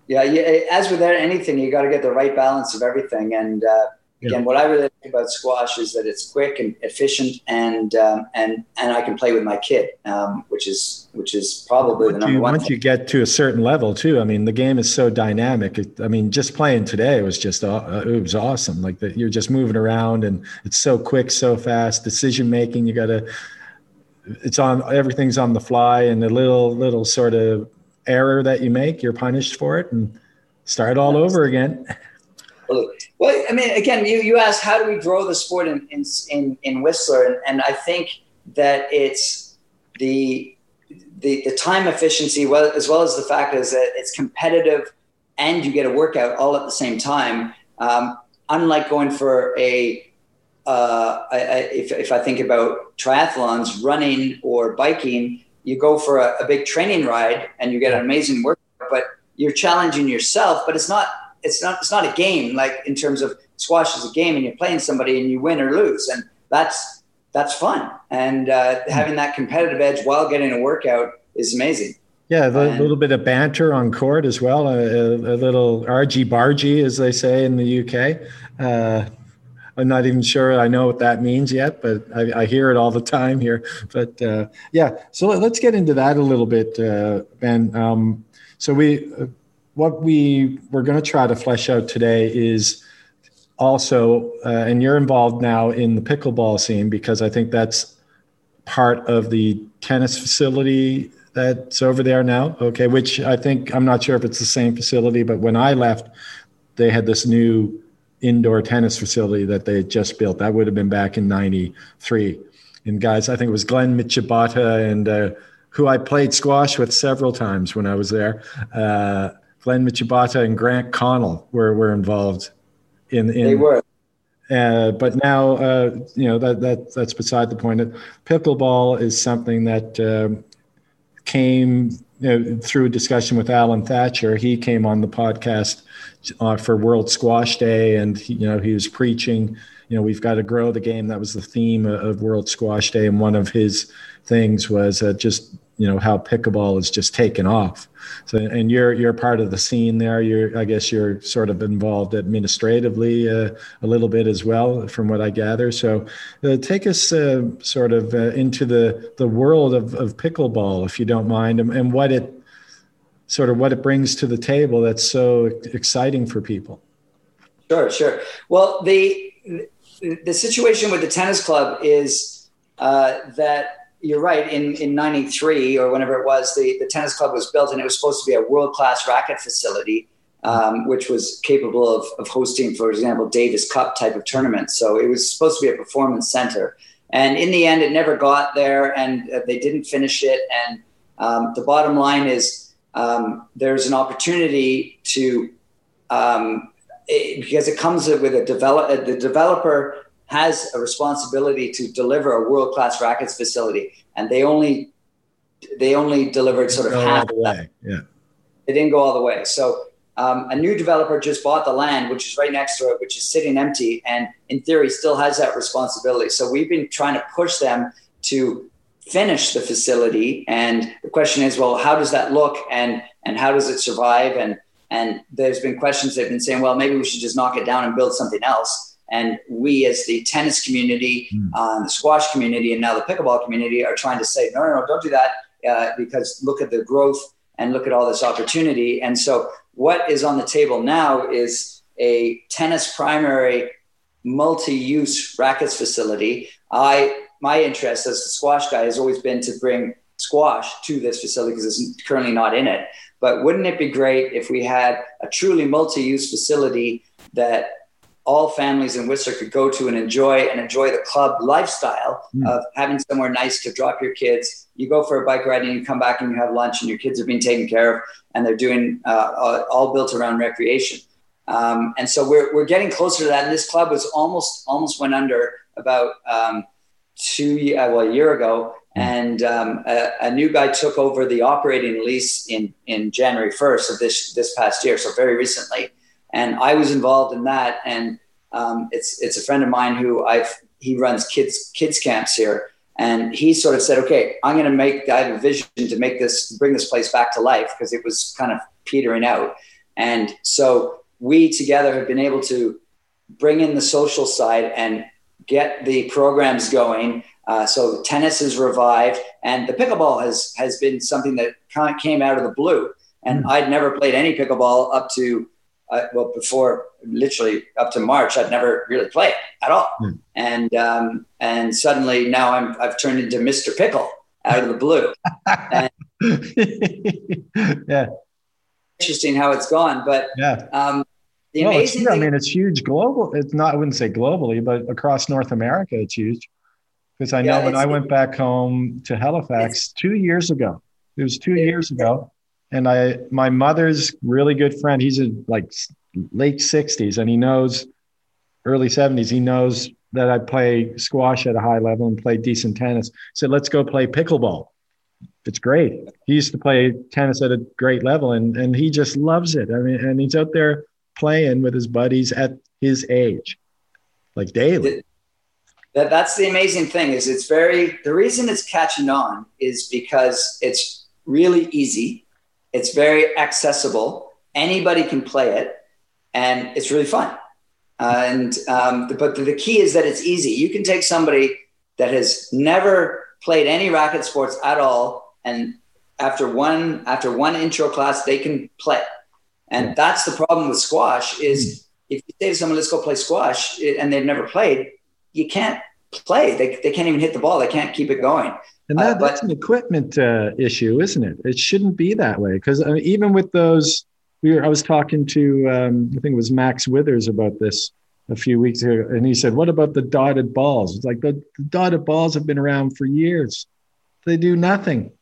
Yeah, yeah. As with anything, you got to get the right balance of everything. And uh, yeah. again, what I really like about squash is that it's quick and efficient, and um, and and I can play with my kid, um, which is which is probably once the number you, one. Once thing. you get to a certain level, too. I mean, the game is so dynamic. It, I mean, just playing today was just uh, it was awesome. Like that, you're just moving around, and it's so quick, so fast. Decision making, you got to. It's on everything's on the fly, and the little little sort of error that you make, you're punished for it and start all over again. Well, I mean, again, you, you asked how do we grow the sport in, in, in, in Whistler? And, and I think that it's the, the, the time efficiency, well, as well as the fact is that it's competitive and you get a workout all at the same time. Um, unlike going for a, uh, I, I, if, if I think about triathlons, running or biking, you go for a, a big training ride and you get an amazing workout, but you're challenging yourself. But it's not it's not it's not a game like in terms of squash is a game and you're playing somebody and you win or lose and that's that's fun. And uh, having that competitive edge while getting a workout is amazing. Yeah a little bit of banter on court as well a, a, a little argy bargy as they say in the uk uh, I'm not even sure I know what that means yet, but I, I hear it all the time here. But uh, yeah, so let, us get into that a little bit, uh, Ben. Um, so we, uh, what we we're going to try to flesh out today is also, uh, and you're involved now in the pickleball scene because I think that's part of the tennis facility that's over there now. Okay, which I think I'm not sure if it's the same facility, but when I left, they had this new indoor tennis facility that they had just built. That would have been back in '93. And guys, I think it was Glenn Michibata and uh, who I played squash with several times when I was there. Uh, Glenn Michibata and Grant Connell were, were involved in, in they were. Uh, but now, uh, you know that that that's beside the point. Pickleball is something that um, came you know, through a discussion with Alan Thatcher. He came on the podcast uh, for World Squash Day, and you know he was preaching. You know, we've got to grow the game. That was the theme of World Squash Day, and one of his things was uh, just you know how pickleball is just taken off. So, and you're you're part of the scene there. You're I guess you're sort of involved administratively uh, a little bit as well, from what I gather. So, uh, take us uh, sort of uh, into the the world of, of pickleball, if you don't mind, and, and what it sort of what it brings to the table that's so exciting for people. Sure, sure. Well, the the situation with the tennis club is uh, that you're right. In in '93 or whenever it was, the the tennis club was built, and it was supposed to be a world class racket facility, um, which was capable of of hosting, for example, Davis Cup type of tournaments. So it was supposed to be a performance center. And in the end, it never got there, and uh, they didn't finish it. And um, the bottom line is, um, there's an opportunity to um, it, because it comes with a develop the developer has a responsibility to deliver a world class rackets facility, and they only they only delivered sort of half. the way. Yeah, they didn't go all the way. So um, a new developer just bought the land, which is right next to it, which is sitting empty, and in theory still has that responsibility. So we've been trying to push them to finish the facility, and the question is, well, how does that look, and and how does it survive, and and there's been questions they've been saying, well, maybe we should just knock it down and build something else. And we, as the tennis community, mm. uh, the squash community, and now the pickleball community, are trying to say, no, no, no, don't do that, uh, because look at the growth and look at all this opportunity. And so, what is on the table now is a tennis primary multi-use rackets facility. I my interest as a squash guy has always been to bring squash to this facility because it's currently not in it. But wouldn't it be great if we had a truly multi-use facility that all families in Whistler could go to and enjoy and enjoy the club lifestyle mm. of having somewhere nice to drop your kids. You go for a bike ride and you come back and you have lunch and your kids are being taken care of and they're doing uh, all built around recreation. Um, and so we're, we're getting closer to that. And this club was almost almost went under about um, two uh, well a year ago. Hmm. And um, a, a, new guy took over the operating lease in, in January 1st of this this past year, so very recently and I was involved in that. And um, it's it's a friend of mine who I've he runs kids kids camps here, and he sort of said, "Okay, I'm going to make I have a vision to make this bring this place back to life because it was kind of petering out." And so we together have been able to bring in the social side and get the programs going. Uh, so tennis is revived, and the pickleball has has been something that kind of came out of the blue. And mm. I'd never played any pickleball up to uh, well, before literally up to March, I'd never really played at all. Mm. And um, and suddenly now I'm I've turned into Mr. Pickle out of the blue. and, yeah, interesting how it's gone, but yeah. Um, the well, amazing I mean, it's huge global. It's not. I wouldn't say globally, but across North America, it's huge. Because I know when I went back home to Halifax two years ago, it was two years ago and I my mother's really good friend. He's in like late sixties, and he knows early seventies. He knows that I play squash at a high level and play decent tennis. Said, "Let's go play pickleball." It's great. He used to play tennis at a great level, and and he just loves it. I mean, and he's out there playing with his buddies at his age, like daily. That, that's the amazing thing is it's very the reason it's catching on is because it's really easy it's very accessible. Anybody can play it, and it's really fun. Uh, and um, but the, the key is that it's easy. You can take somebody that has never played any racket sports at all, and after one after one intro class, they can play. And that's the problem with squash is mm. if you say to someone, let's go play squash, and they've never played, you can't play. They, they can't even hit the ball. They can't keep it going. And that, uh, that's an equipment uh, issue, isn't it? It shouldn't be that way because I mean, even with those, we were, I was talking to um, I think it was Max Withers about this a few weeks ago, and he said, "What about the dotted balls?" It's like the, the dotted balls have been around for years. They do nothing.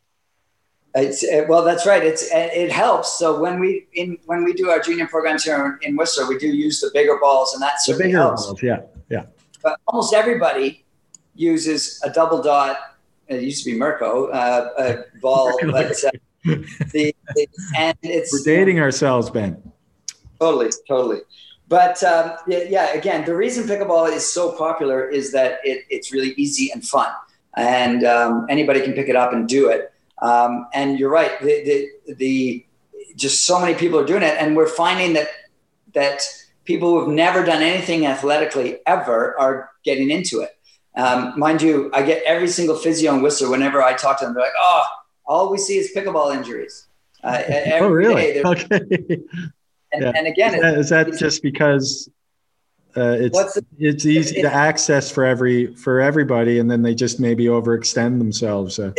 It's well, that's right. It's it helps. So when we in when we do our junior programs here in Whistler, we do use the bigger balls, and that's the bigger helps. balls. Yeah, yeah. But almost everybody uses a double dot. It used to be Merco uh, a ball, but uh, the, the, and it's we're dating ourselves, Ben. Totally, totally. But um, yeah, yeah, again, the reason pickleball is so popular is that it, it's really easy and fun, and um, anybody can pick it up and do it. Um, and you're right, the, the, the just so many people are doing it, and we're finding that that people who have never done anything athletically ever are getting into it. Um, mind you, I get every single physio and Whistler whenever I talk to them. They're like, "Oh, all we see is pickleball injuries." Uh, oh, really? okay. And, yeah. and again, is that, is that just because uh, it's the, it's easy it, to access for every for everybody, and then they just maybe overextend themselves? Uh.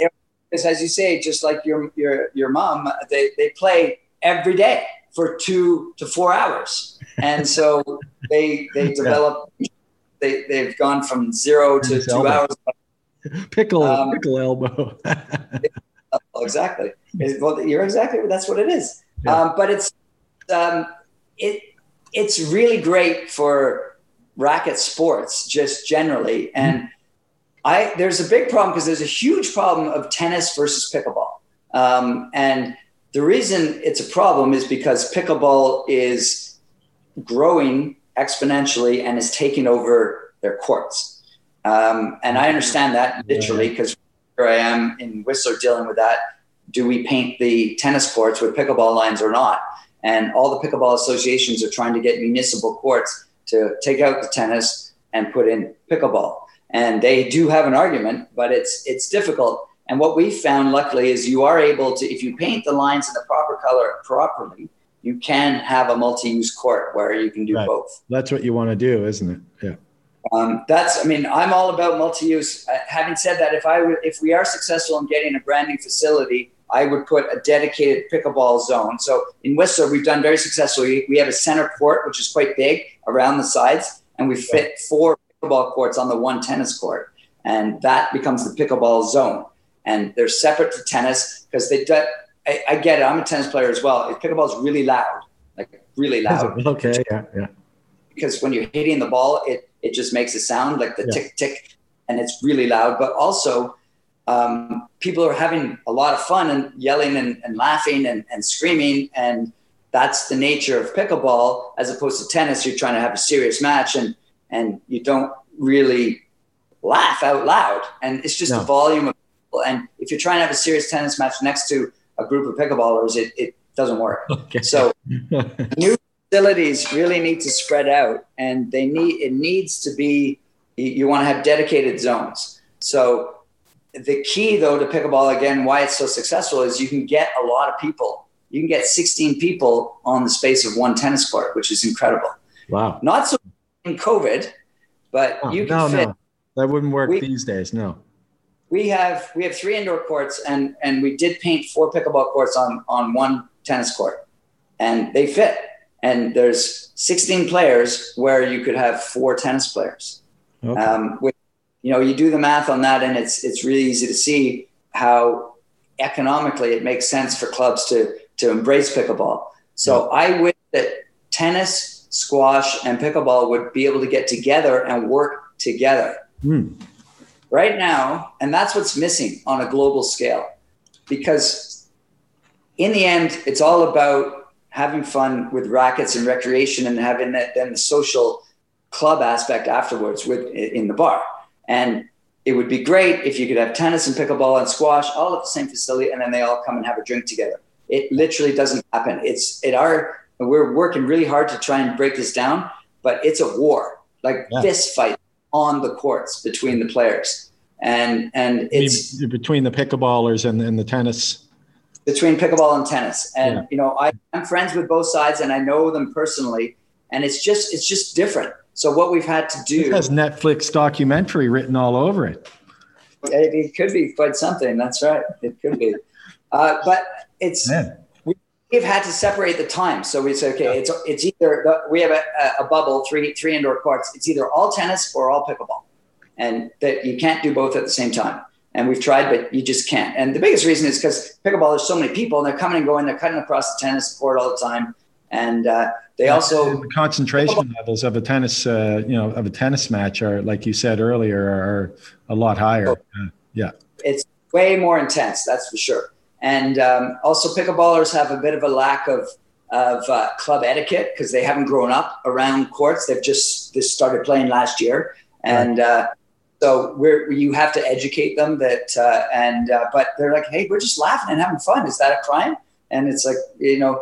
Because as you say, just like your your your mom, they they play every day for two to four hours, and so they they develop. Yeah. They they've gone from zero to two elbow. hours. Pickle um, pickle elbow. exactly. Well, you're exactly. That's what it is. Yeah. Um, but it's um, it it's really great for racket sports just generally, and I there's a big problem because there's a huge problem of tennis versus pickleball, um, and the reason it's a problem is because pickleball is growing exponentially and is taking over their courts. Um, and I understand that literally because here I am in Whistler dealing with that. Do we paint the tennis courts with pickleball lines or not? And all the pickleball associations are trying to get municipal courts to take out the tennis and put in pickleball. And they do have an argument, but it's it's difficult. And what we found, luckily, is you are able to, if you paint the lines in the proper color properly, you can have a multi-use court where you can do right. both. That's what you want to do, isn't it? Yeah. Um, that's, I mean, I'm all about multi-use. Uh, having said that, if I would, if we are successful in getting a brand new facility, I would put a dedicated pickleball zone. So in Whistler, we've done very successfully. We have a center court, which is quite big around the sides, and we fit four pickleball courts on the one tennis court, and that becomes the pickleball zone. And they're separate for tennis because they. Do, I, I, get it. I'm a tennis player as well. Pickleball is really loud, like really loud. Okay, yeah, yeah. Because when you're hitting the ball, it it just makes a sound like the yeah. tick tick, and it's really loud. But also, um, people are having a lot of fun and yelling and, and laughing and, and screaming. And that's the nature of pickleball as opposed to tennis. You're trying to have a serious match and, and you don't really laugh out loud. And it's just no. the volume of people. And if you're trying to have a serious tennis match next to a group of pickleballers, it, it doesn't work. Okay. So new facilities really need to spread out and they need, it needs to be, you, you want to have dedicated zones. So the key though to pickleball again why it's so successful is you can get a lot of people you can get 16 people on the space of one tennis court which is incredible wow not so in covid but oh, you can no, fit, no. that wouldn't work we, these days no we have we have three indoor courts and and we did paint four pickleball courts on on one tennis court and they fit and there's 16 players where you could have four tennis players okay. um, with you know, you do the math on that, and it's it's really easy to see how economically it makes sense for clubs to to embrace pickleball. So yeah. I wish that tennis, squash, and pickleball would be able to get together and work together. Mm. Right now, and that's what's missing on a global scale, because in the end, it's all about having fun with rackets and recreation, and having that, then the social club aspect afterwards with in the bar. And it would be great if you could have tennis and pickleball and squash all at the same facility and then they all come and have a drink together. It literally doesn't happen. It's it our we're working really hard to try and break this down, but it's a war, like yeah. fist fight on the courts between the players. And and it's between the pickleballers and, and the tennis between pickleball and tennis. And yeah. you know, I, I'm friends with both sides and I know them personally. And it's just it's just different. So what we've had to do it has Netflix documentary written all over it. It, it could be quite something. That's right. It could be. Uh, but it's Man. We've had to separate the time. So we say, okay, yeah. it's it's either we have a, a, bubble, three three indoor courts. It's either all tennis or all pickleball, and that you can't do both at the same time. And we've tried, but you just can't. And the biggest reason is because pickleball, there's so many people, and they're coming and going, they're cutting across the tennis court all the time, and uh, they also the concentration levels of a tennis, uh, you know, of a tennis match are, like you said earlier, are a lot higher. Uh, yeah, it's way more intense, that's for sure. And um, also, pickleballers have a bit of a lack of of uh, club etiquette because they haven't grown up around courts. They've just just started playing last year, and uh, so we're you have to educate them that uh, and uh, but they're like hey we're just laughing and having fun. Is that a crime? And it's like you know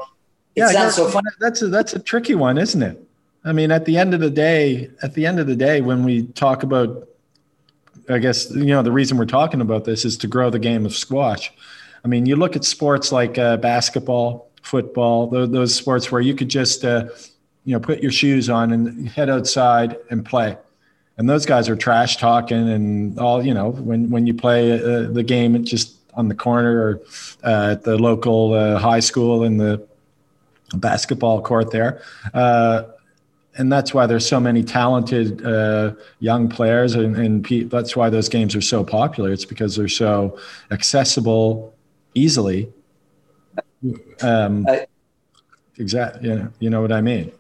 it yeah, sounds so fun. That's a, that's a tricky one isn't it? I mean at the end of the day at the end of the day when we talk about i guess you know the reason we're talking about this is to grow the game of squash i mean you look at sports like uh, basketball football those, those, sports where you could just uh, you know put your shoes on and head outside and play. And those guys are trash talking and all you know when when you play uh, the game just on the corner or uh, at the local uh, high school in the basketball court there. Uh, and that's why there's so many talented uh, young players and, and pe- that's why those games are so popular. It's because they're so accessible easily. Um, exactly you know, you know what i mean.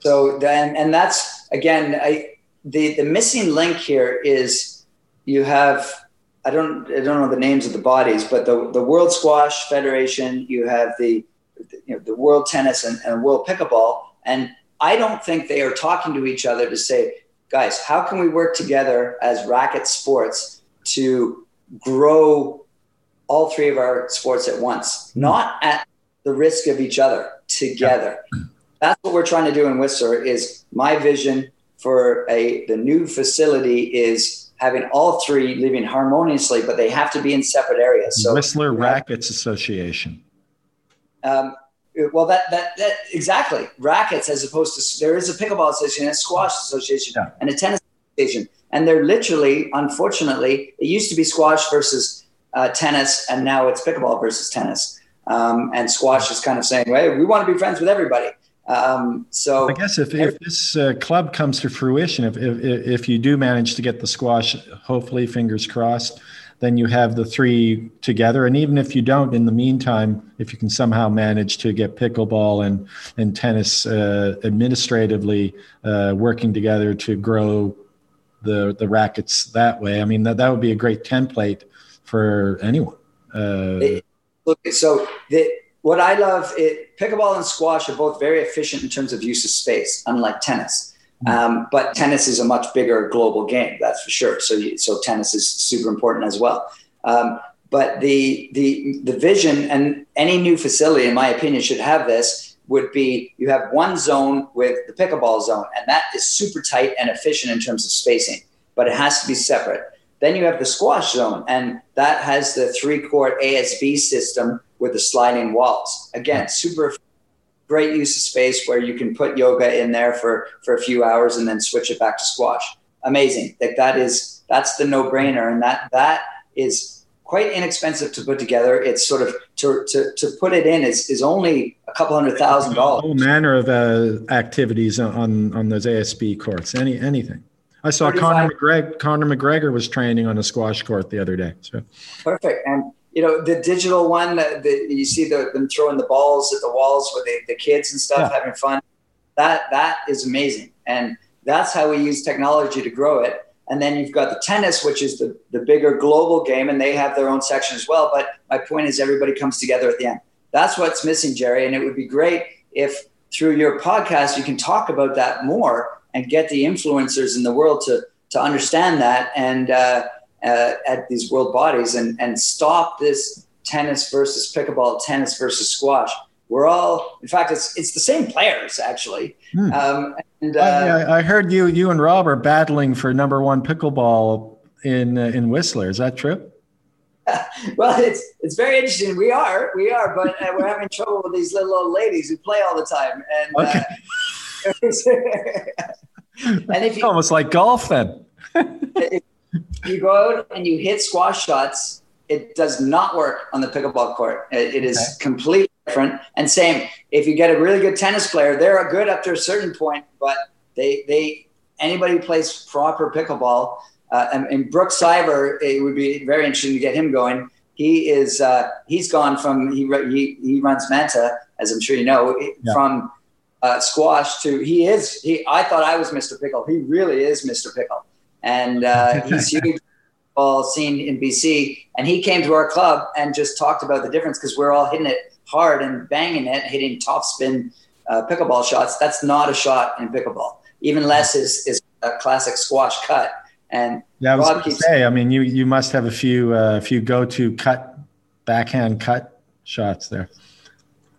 So then and that's again i the the missing link here is you have I don't I don't know the names of the bodies, but the the World Squash Federation, you have the you know the World Tennis and, and World Pickleball, and I don't think they are talking to each other to say, guys, how can we work together as racket sports to grow all three of our sports at once, mm. not at the risk of each other together. Yeah. That's what we're trying to do in Whistler. Is my vision for a the new facility is having all three living harmoniously, but they have to be in separate areas. So Whistler Rackets Association. Um, well, that, that that exactly rackets as opposed to there is a pickleball association, a squash association, yeah. and a tennis association, and they're literally, unfortunately, it used to be squash versus uh, tennis, and now it's pickleball versus tennis. Um, and squash is kind of saying, "Hey, we want to be friends with everybody." Um, so I guess if, if this uh, club comes to fruition, if, if, if you do manage to get the squash, hopefully, fingers crossed, then you have the three together. And even if you don't, in the meantime, if you can somehow manage to get pickleball and, and tennis uh, administratively uh, working together to grow the, the rackets that way, I mean, that, that would be a great template for anyone. Uh, look, so the, what I love, it, pickleball and squash are both very efficient in terms of use of space, unlike tennis. Mm-hmm. Um, but tennis is a much bigger global game, that's for sure. So, you, so tennis is super important as well. Um, but the the the vision and any new facility, in my opinion, should have this. Would be you have one zone with the pickleball zone, and that is super tight and efficient in terms of spacing. But it has to be separate. Then you have the squash zone, and that has the three court ASB system with the sliding walls. Again, super great use of space where you can put yoga in there for, for a few hours and then switch it back to squash. Amazing. Like that is that's the no brainer. And that that is quite inexpensive to put together. It's sort of to, to, to put it in is, is only a couple hundred thousand dollars. All manner of uh, activities on, on those ASB courts, any anything. I saw Conor McGregor. Conor McGregor was training on a squash court the other day. So perfect. And you know the digital one that you see the, them throwing the balls at the walls with the, the kids and stuff yeah. having fun that that is amazing and that's how we use technology to grow it and then you've got the tennis which is the, the bigger global game and they have their own section as well but my point is everybody comes together at the end that's what's missing jerry and it would be great if through your podcast you can talk about that more and get the influencers in the world to to understand that and uh, uh, at these world bodies and, and stop this tennis versus pickleball, tennis versus squash. we're all, in fact, it's it's the same players actually. Hmm. Um, and uh, I, I, heard you you and Rob are battling for number one pickleball in uh, in Whistler. Is that true? well, it's it's very interesting. We are we are, but uh, we're having trouble with these little old ladies who play all the time. And uh, okay. and if you, almost like golf, then you go out and you hit squash shots it does not work on the pickleball court. it, it is okay. completely different. And same, if you get a really good tennis player, they're good up to a certain point, but they they anybody who plays proper pickleball. Uh, and, and Brooks Siver, it would be very interesting to get him going. He is uh, he's gone from he, he he runs Manta, as I'm sure you know, yeah. from uh, squash to he is he. I thought I was Mr. Pickle. He really is Mr. Pickle, and uh, he's huge basketball scene in BC, and he came to our club and just talked about the difference because we're all hitting it hard and banging it, hitting top spin uh, pickleball shots. That's not a shot in pickleball. Even less is is a classic squash cut. And yeah, I was going to say, I mean, you you must have a few uh, few go to cut backhand cut shots there.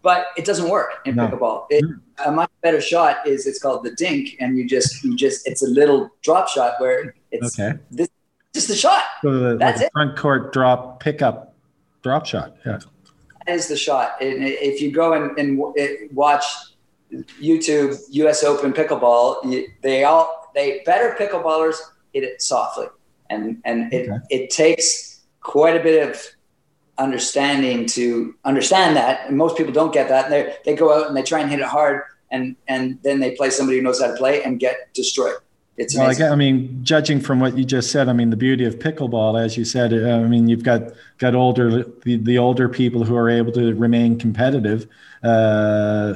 But it doesn't work in no. pickleball. It, mm. a much better shot is it's called the dink, and you just you just it's a little drop shot where it's okay. this just the shot. So the, That's like it. Front court drop pickup drop shot. Yeah. That is the shot. And if you go and, and watch YouTube U.S. Open pickleball, they all they better pickleballers hit it softly, and and it okay. it takes quite a bit of understanding to understand that. And most people don't get that. And they they go out and they try and hit it hard, and and then they play somebody who knows how to play and get destroyed. It's well, I, mean, judging from what you just said, I mean, the beauty of pickleball, as you said, uh, I mean, you've got got older the, the older people who are able to remain competitive uh,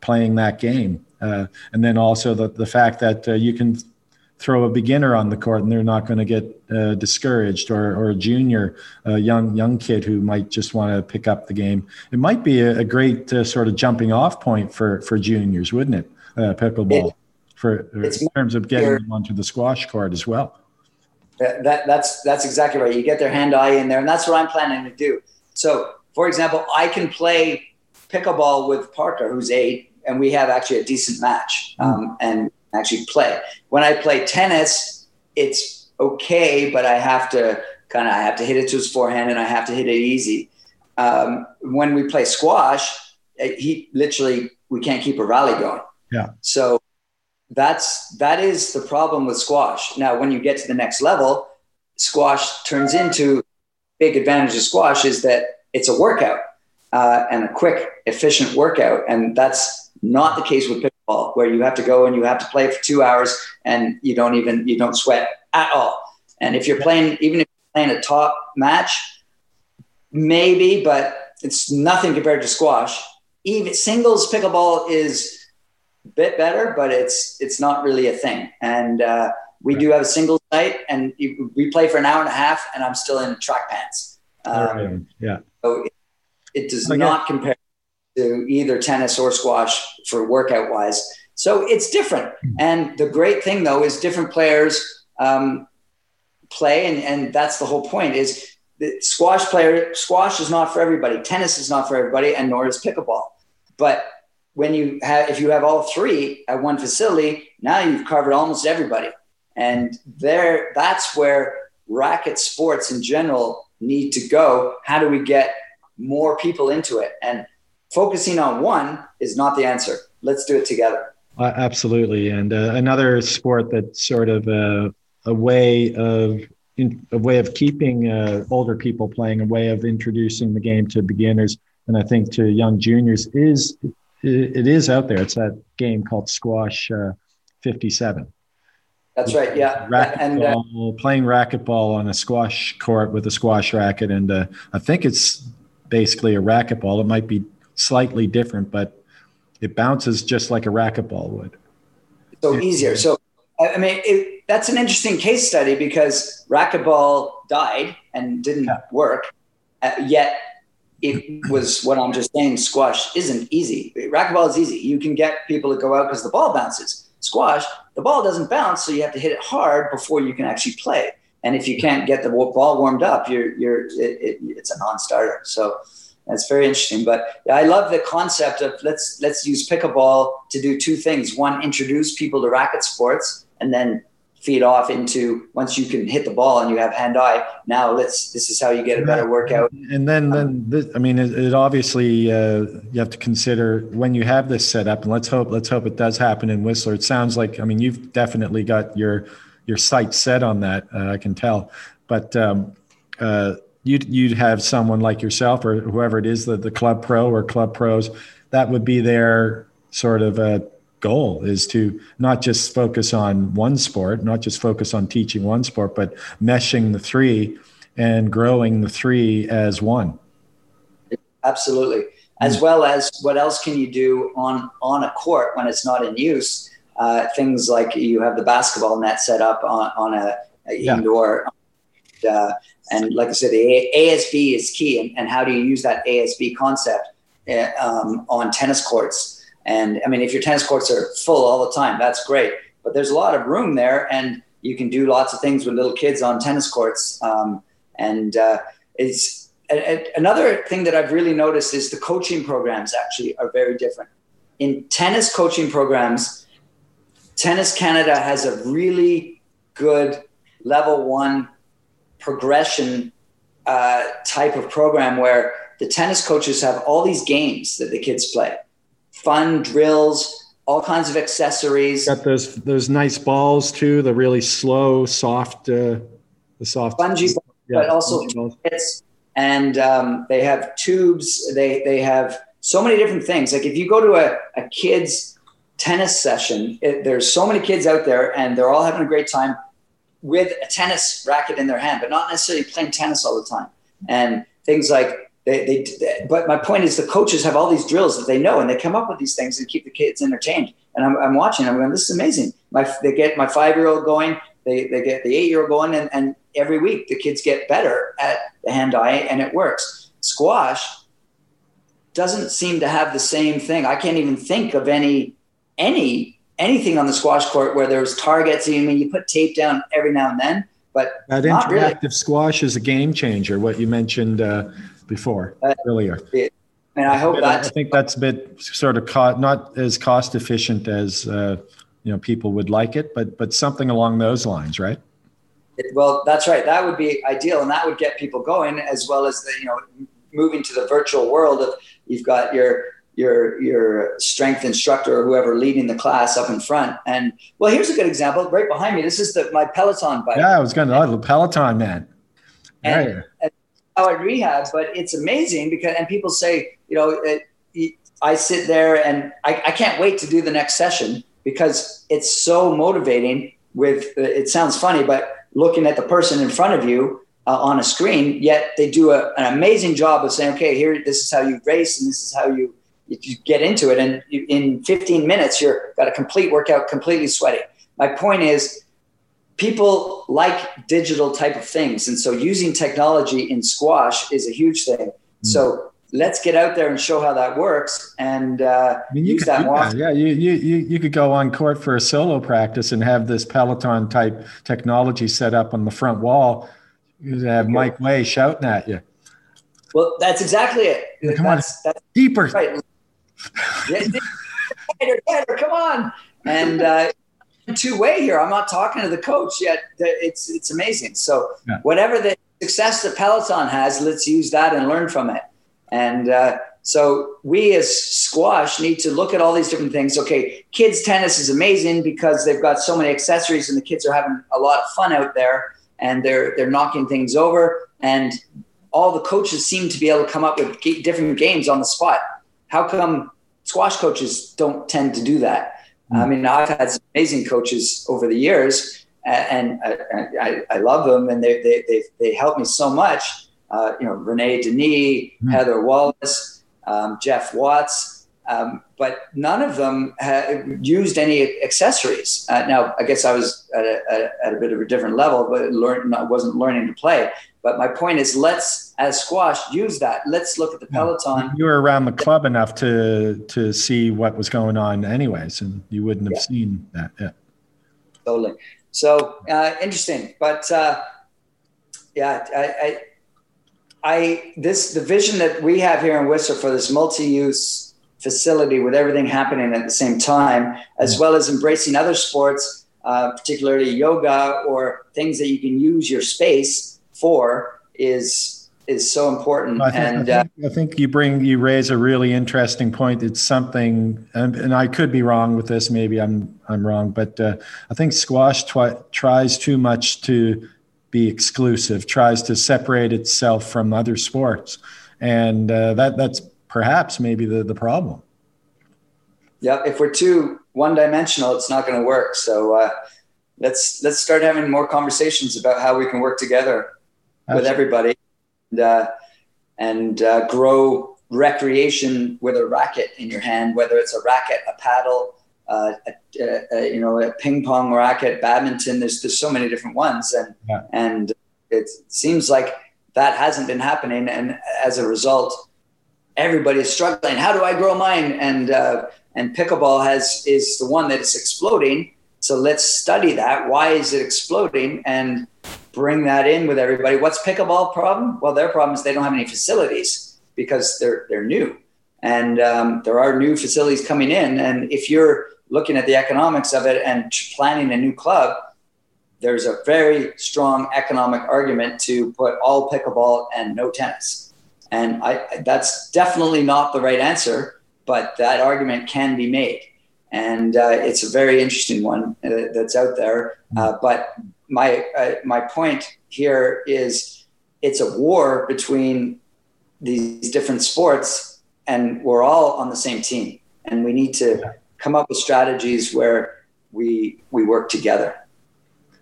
playing that game, uh, and then also the the fact that uh, you can throw a beginner on the court and they're not going to get uh, discouraged, or or a junior, a young young kid who might just want to pick up the game. It might be a, a great uh, sort of jumping off point for for juniors, wouldn't it? pickleball. It, for in terms of getting them onto the squash court as well. That, that, that's that's exactly right. You get their hand eye in there, and that's what I'm planning to do. So, for example, I can play pickleball with Parker, who's eight, and we have actually a decent match hmm. um, and actually play. When I play tennis, it's okay, but I have to kind of I have to hit it to his forehand, and I have to hit it easy. Um, when we play squash, eh, he literally we can't keep a rally going. Yeah. So that's that is the problem with squash. Now, when you get to the next level, squash turns into big advantage of squash is that it's a workout uh, and a quick, efficient workout, and that's not the case with where you have to go and you have to play for two hours and you don't even you don't sweat at all. And if you're playing, even if you're playing a top match, maybe, but it's nothing compared to squash. Even singles pickleball is a bit better, but it's it's not really a thing. And uh, we do have a single night, and we play for an hour and a half, and I'm still in track pants. Um, yeah. So it, it does okay. not compare to either tennis or squash for workout wise. So it's different. Mm-hmm. And the great thing though is different players um, play, and, and that's the whole point. Is the squash player squash is not for everybody. Tennis is not for everybody, and nor is pickleball. But when you have if you have all three at one facility now you've covered almost everybody and there that's where racket sports in general need to go how do we get more people into it and focusing on one is not the answer let's do it together uh, absolutely and uh, another sport that's sort of a, a way of in, a way of keeping uh, older people playing a way of introducing the game to beginners and i think to young juniors is it is out there. It's that game called Squash uh, 57. That's right. Yeah. And uh, playing racquetball on a squash court with a squash racket. And uh, I think it's basically a racquetball. It might be slightly different, but it bounces just like a racquetball would. So easier. So, I mean, it, that's an interesting case study because racquetball died and didn't yeah. work. Uh, yet it was what I'm just saying. Squash isn't easy. Racquetball is easy. You can get people to go out because the ball bounces. Squash, the ball doesn't bounce, so you have to hit it hard before you can actually play. And if you can't get the ball warmed up, you're you're it, it, it's a non-starter. So That's very interesting. But I love the concept of let's let's use pickleball to do two things. One, introduce people to racket sports, and then feed off into once you can hit the ball and you have hand eye. Now let's this is how you get a better workout. And then then this, I mean it, it obviously uh, you have to consider when you have this set up, and let's hope let's hope it does happen in Whistler. It sounds like I mean you've definitely got your your sights set on that. Uh, I can tell, but. Um, uh, you'd you'd have someone like yourself or whoever it is, that the club pro or club pros, that would be their sort of a goal is to not just focus on one sport, not just focus on teaching one sport, but meshing the three and growing the three as one. Absolutely. As well as what else can you do on on a court when it's not in use? Uh, things like you have the basketball net set up on, on a, a yeah. indoor uh, and like I said, the ASB is key. And, and how do you use that ASB concept uh, um, on tennis courts? And I mean, if your tennis courts are full all the time, that's great. But there's a lot of room there, and you can do lots of things with little kids on tennis courts. Um, and uh, it's a, a, another thing that I've really noticed is the coaching programs actually are very different. In tennis coaching programs, Tennis Canada has a really good level one progression uh, type of program where the tennis coaches have all these games that the kids play, fun drills, all kinds of accessories. Got those those nice balls too, the really slow, soft, uh, the soft spongy, yeah, but also hits. And um, they have tubes. They they have so many different things. Like if you go to a, a kids tennis session, it, there's so many kids out there, and they're all having a great time with a tennis racket in their hand, but not necessarily playing tennis all the time. And things like they, they, they, but my point is the coaches have all these drills that they know and they come up with these things and keep the kids entertained. And I'm, I'm watching, I'm going, this is amazing. My, they get my five-year-old going, they, they get the eight-year-old going and, and every week the kids get better at the hand-eye and it works. Squash doesn't seem to have the same thing. I can't even think of any, any anything on the squash court where there's targets. I mean, you put tape down every now and then, but that interactive really. squash is a game changer. What you mentioned uh, before uh, earlier. It, and I hope that I think that's a bit sort of co- not as cost efficient as uh, you know people would like it, but but something along those lines, right? It, well, that's right. That would be ideal, and that would get people going, as well as the you know moving to the virtual world of you've got your your your strength instructor or whoever leading the class up in front. And well, here's a good example right behind me. This is the my Peloton bike. Yeah, I was going to oh, the Peloton man. And, yeah. and how I rehab, but it's amazing because and people say, you know, it, I sit there and I, I can't wait to do the next session because it's so motivating. With it sounds funny, but looking at the person in front of you uh, on a screen, yet they do a, an amazing job of saying, okay, here, this is how you race and this is how you you get into it and you, in 15 minutes you're got a complete workout completely sweaty my point is people like digital type of things and so using technology in squash is a huge thing mm. so let's get out there and show how that works and uh, I mean, use that more. Yeah, you, you you could go on court for a solo practice and have this Peloton type technology set up on the front wall. You have Mike Way shouting at you. Well, that's exactly it. Come that's, on, that's deeper. Right come on. And uh, two way here. I'm not talking to the coach yet. It's it's amazing. So yeah. whatever the success that Peloton has, let's use that and learn from it. And uh, so we as squash need to look at all these different things. Okay, kids tennis is amazing because they've got so many accessories and the kids are having a lot of fun out there and they're they're knocking things over and all the coaches seem to be able to come up with different games on the spot how come squash coaches don't tend to do that? Mm. I mean, I've had some amazing coaches over the years, and I, I, I love them, and they, they, they, they help me so much. Uh, you know, Renee Denis, mm. Heather Wallace, um, Jeff Watts, um, but none of them used any accessories. Uh, now, I guess I was at a, at a, bit of a different level, but learn, wasn't learning to play. But my point is, let's, as squash, use that. Let's look at the Peloton. You were around the club enough to to see what was going on, anyways, and you wouldn't have yeah. seen that. Yeah, totally. So uh, interesting, but uh, yeah, I, I this the vision that we have here in Whistler for this multi-use facility with everything happening at the same time, as well as embracing other sports, uh, particularly yoga or things that you can use your space for, is is so important. I think, and I think, uh, I think, you bring you raise a really interesting point. It's something, and, and I could be wrong with this. Maybe I'm I'm wrong, but uh, I think squash twi- tries too much to be exclusive, tries to separate itself from other sports, and uh, that that's perhaps maybe the the problem. Yeah, if we're too one dimensional, it's not going to work. So uh, let's let's start having more conversations about how we can work together Absolutely. with everybody and, uh, and uh, grow recreation with a racket in your hand, whether it's a racket, a paddle, uh, a, a, you know, a ping pong racket, badminton. There's there's so many different ones, and yeah. and it seems like that hasn't been happening, and as a result, everybody is struggling. How do I grow mine? And uh, and pickleball has is the one that is exploding. So let's study that. Why is it exploding? And bring that in with everybody. What's pickleball problem? Well, their problem is they don't have any facilities because they're they're new, and um, there are new facilities coming in. And if you're looking at the economics of it and planning a new club, there's a very strong economic argument to put all pickleball and no tennis. And I, that's definitely not the right answer, but that argument can be made. And uh, it's a very interesting one uh, that's out there. Uh, but my uh, my point here is it's a war between these different sports and we're all on the same team and we need to come up with strategies where we we work together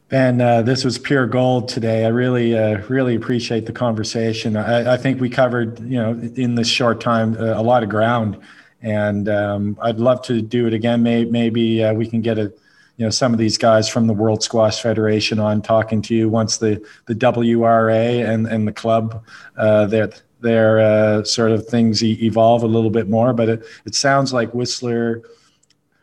Ben, uh, this was pure gold today. I really, uh, really appreciate the conversation. I, I, think we covered, you know, in this short time, uh, a lot of ground, and um, I'd love to do it again. Maybe, maybe uh, we can get a you know some of these guys from the World Squash Federation on talking to you once the the WRA and and the club uh, their their uh, sort of things evolve a little bit more. But it, it sounds like Whistler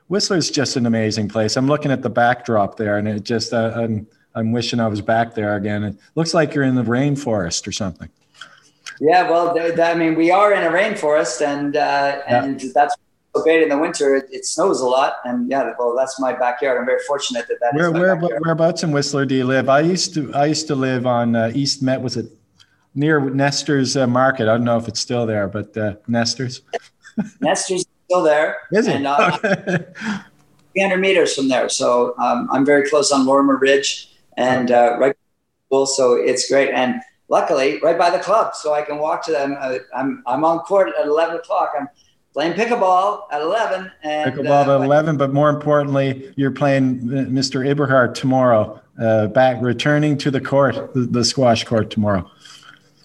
Whistler's just an amazing place. I'm looking at the backdrop there, and it just uh, I'm I'm wishing I was back there again. It looks like you're in the rainforest or something. Yeah, well, I mean, we are in a rainforest, and uh, and yeah. that's so great in the winter. It, it, snows a lot, and yeah, well, that's my backyard. I'm very fortunate that that where, where whereabouts in Whistler do you live? I used to I used to live on uh, East Met. Was it near Nestor's uh, Market? I don't know if it's still there, but uh, Nestor's. Nestor's still there. Is it? And, uh, okay. 300 meters from there, so um, I'm very close on Lorimer Ridge, and uh, right. So it's great, and luckily right by the club, so I can walk to them. Uh, I'm I'm on court at 11 o'clock. I'm playing pickleball at 11. And, pickleball uh, at 11, but more importantly, you're playing Mr. Eberhard tomorrow, uh, back returning to the court, the, the, squash court tomorrow.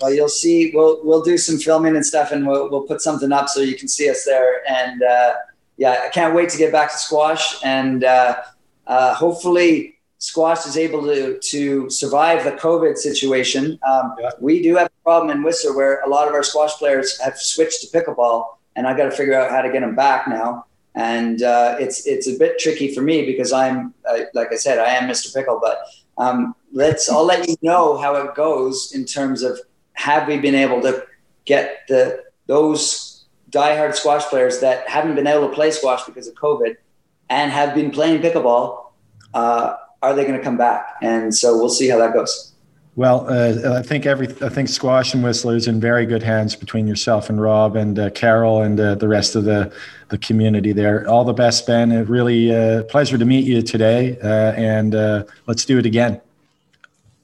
Well, you'll see. We'll we'll do some filming and stuff, and we'll we'll put something up so you can see us there. And uh, yeah, I can't wait to get back to squash, and uh, uh, hopefully. Squash is able to, to survive the COVID situation. Um, yeah. We do have a problem in Whistler where a lot of our squash players have switched to pickleball, and I got to figure out how to get them back now. And uh, it's it's a bit tricky for me because I'm uh, like I said, I am Mr. Pickle. But um, let's I'll let you know how it goes in terms of have we been able to get the those diehard squash players that haven't been able to play squash because of COVID and have been playing pickleball. Uh, are they going to come back? And so we'll see how that goes. Well, uh, I think every I think squash and whistlers in very good hands between yourself and Rob and uh, Carol and uh, the rest of the the community there. All the best, Ben. Really uh, pleasure to meet you today, uh, and uh, let's do it again.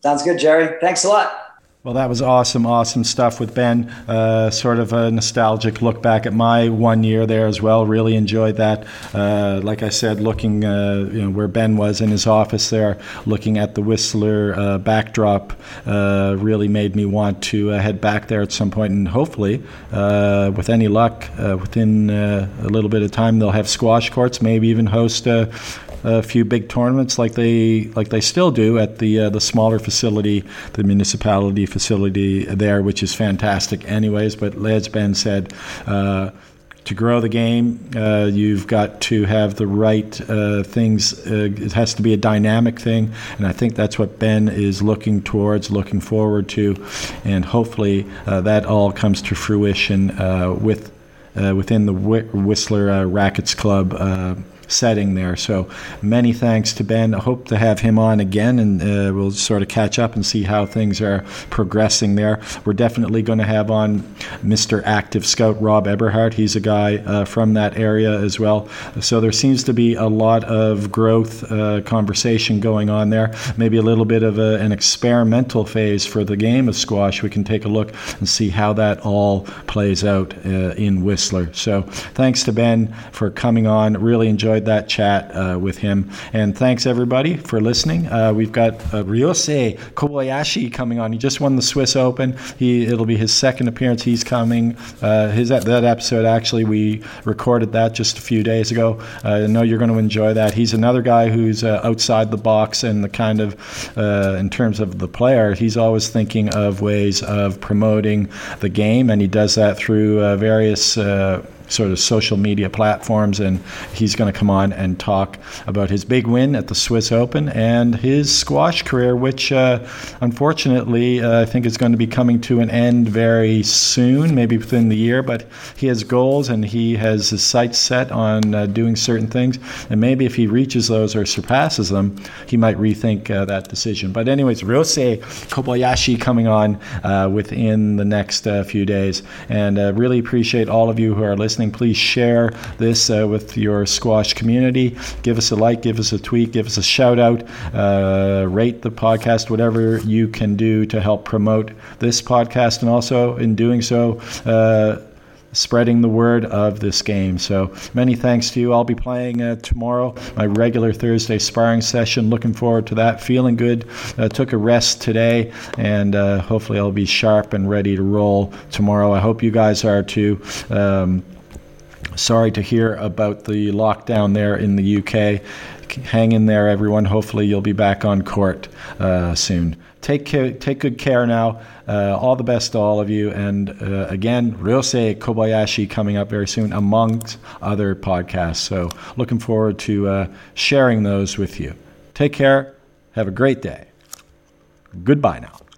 Sounds good, Gary. Thanks a lot. Well, that was awesome, awesome stuff with Ben. Uh, sort of a nostalgic look back at my one year there as well. Really enjoyed that. Uh, like I said, looking uh, you know where Ben was in his office there, looking at the Whistler uh, backdrop, uh, really made me want to uh, head back there at some point. and hopefully, with any luck, within a little bit of time, they'll have squash courts, maybe even host a few big tournaments like they like they still do at the uh, the smaller facility, the municipality facility there, which is fantastic, anyways. But as Ben said. Uh, to grow the game, uh, you've got to have the right uh, things. Uh, it has to be a dynamic thing, and I think that's what Ben is looking towards, looking forward to, and hopefully uh, that all comes to fruition uh, with uh, within the Whistler Rackets Club setting there. So many thanks to Ben. I hope to have him on again, and uh, we'll sort of catch up and see how things are progressing there. We're definitely going to have on Mr. Active Scout Rob Eberhardt. He's a guy uh, from that area as well. So there seems to be a lot of growth uh, conversation going on there. Maybe a little bit of a, an experimental phase for the game of squash. We can take a look and see how that all plays out uh, in Whistler. So thanks to Ben for coming on. Really enjoyed enjoyed that chat uh, with him. And thanks everybody for listening. Uh, we've got uh, Ryosei Kobayashi coming on. He just won the Swiss Open. He it'll be his second appearance. He's coming. Uh, his that episode actually we recorded that just a few days ago. Uh, I know you're going to enjoy that. He's another guy who's uh, outside the box and the kind of in terms of the player. He's always thinking of ways of promoting the game, and he does that through various sort of social media platforms, and he's going to come on and talk about his big win at the Swiss Open and his squash career, which uh, unfortunately uh, I think is going to be coming to an end very soon, maybe within the year. But he has goals and he has his sights set on uh, doing certain things, and maybe if he reaches those or surpasses them, he might rethink uh, that decision. But anyways, Ryosei Kobayashi coming on uh, within the next uh, few days, and really appreciate all of you who are listening listening, please share this uh, with your squash community. Give us a like, give us a tweet, give us a shout out, uh, rate the podcast, whatever you can do to help promote this podcast, and also in doing so, uh, spreading the word of this game. So many thanks to you. I'll be playing uh, tomorrow, my regular Thursday sparring session. Looking forward to that. Feeling good. Uh, took a rest today, and uh, hopefully I'll be sharp and ready to roll tomorrow. I hope you guys are too. Um, Sorry to hear about the lockdown there in the UK. Hang in there, everyone. Hopefully, you'll be back on court uh, soon. Take care, take good care now. Uh, all the best to all of you. And uh, again, Ryosei Kobayashi coming up very soon, amongst other podcasts. So, looking forward to uh, sharing those with you. Take care. Have a great day. Goodbye now.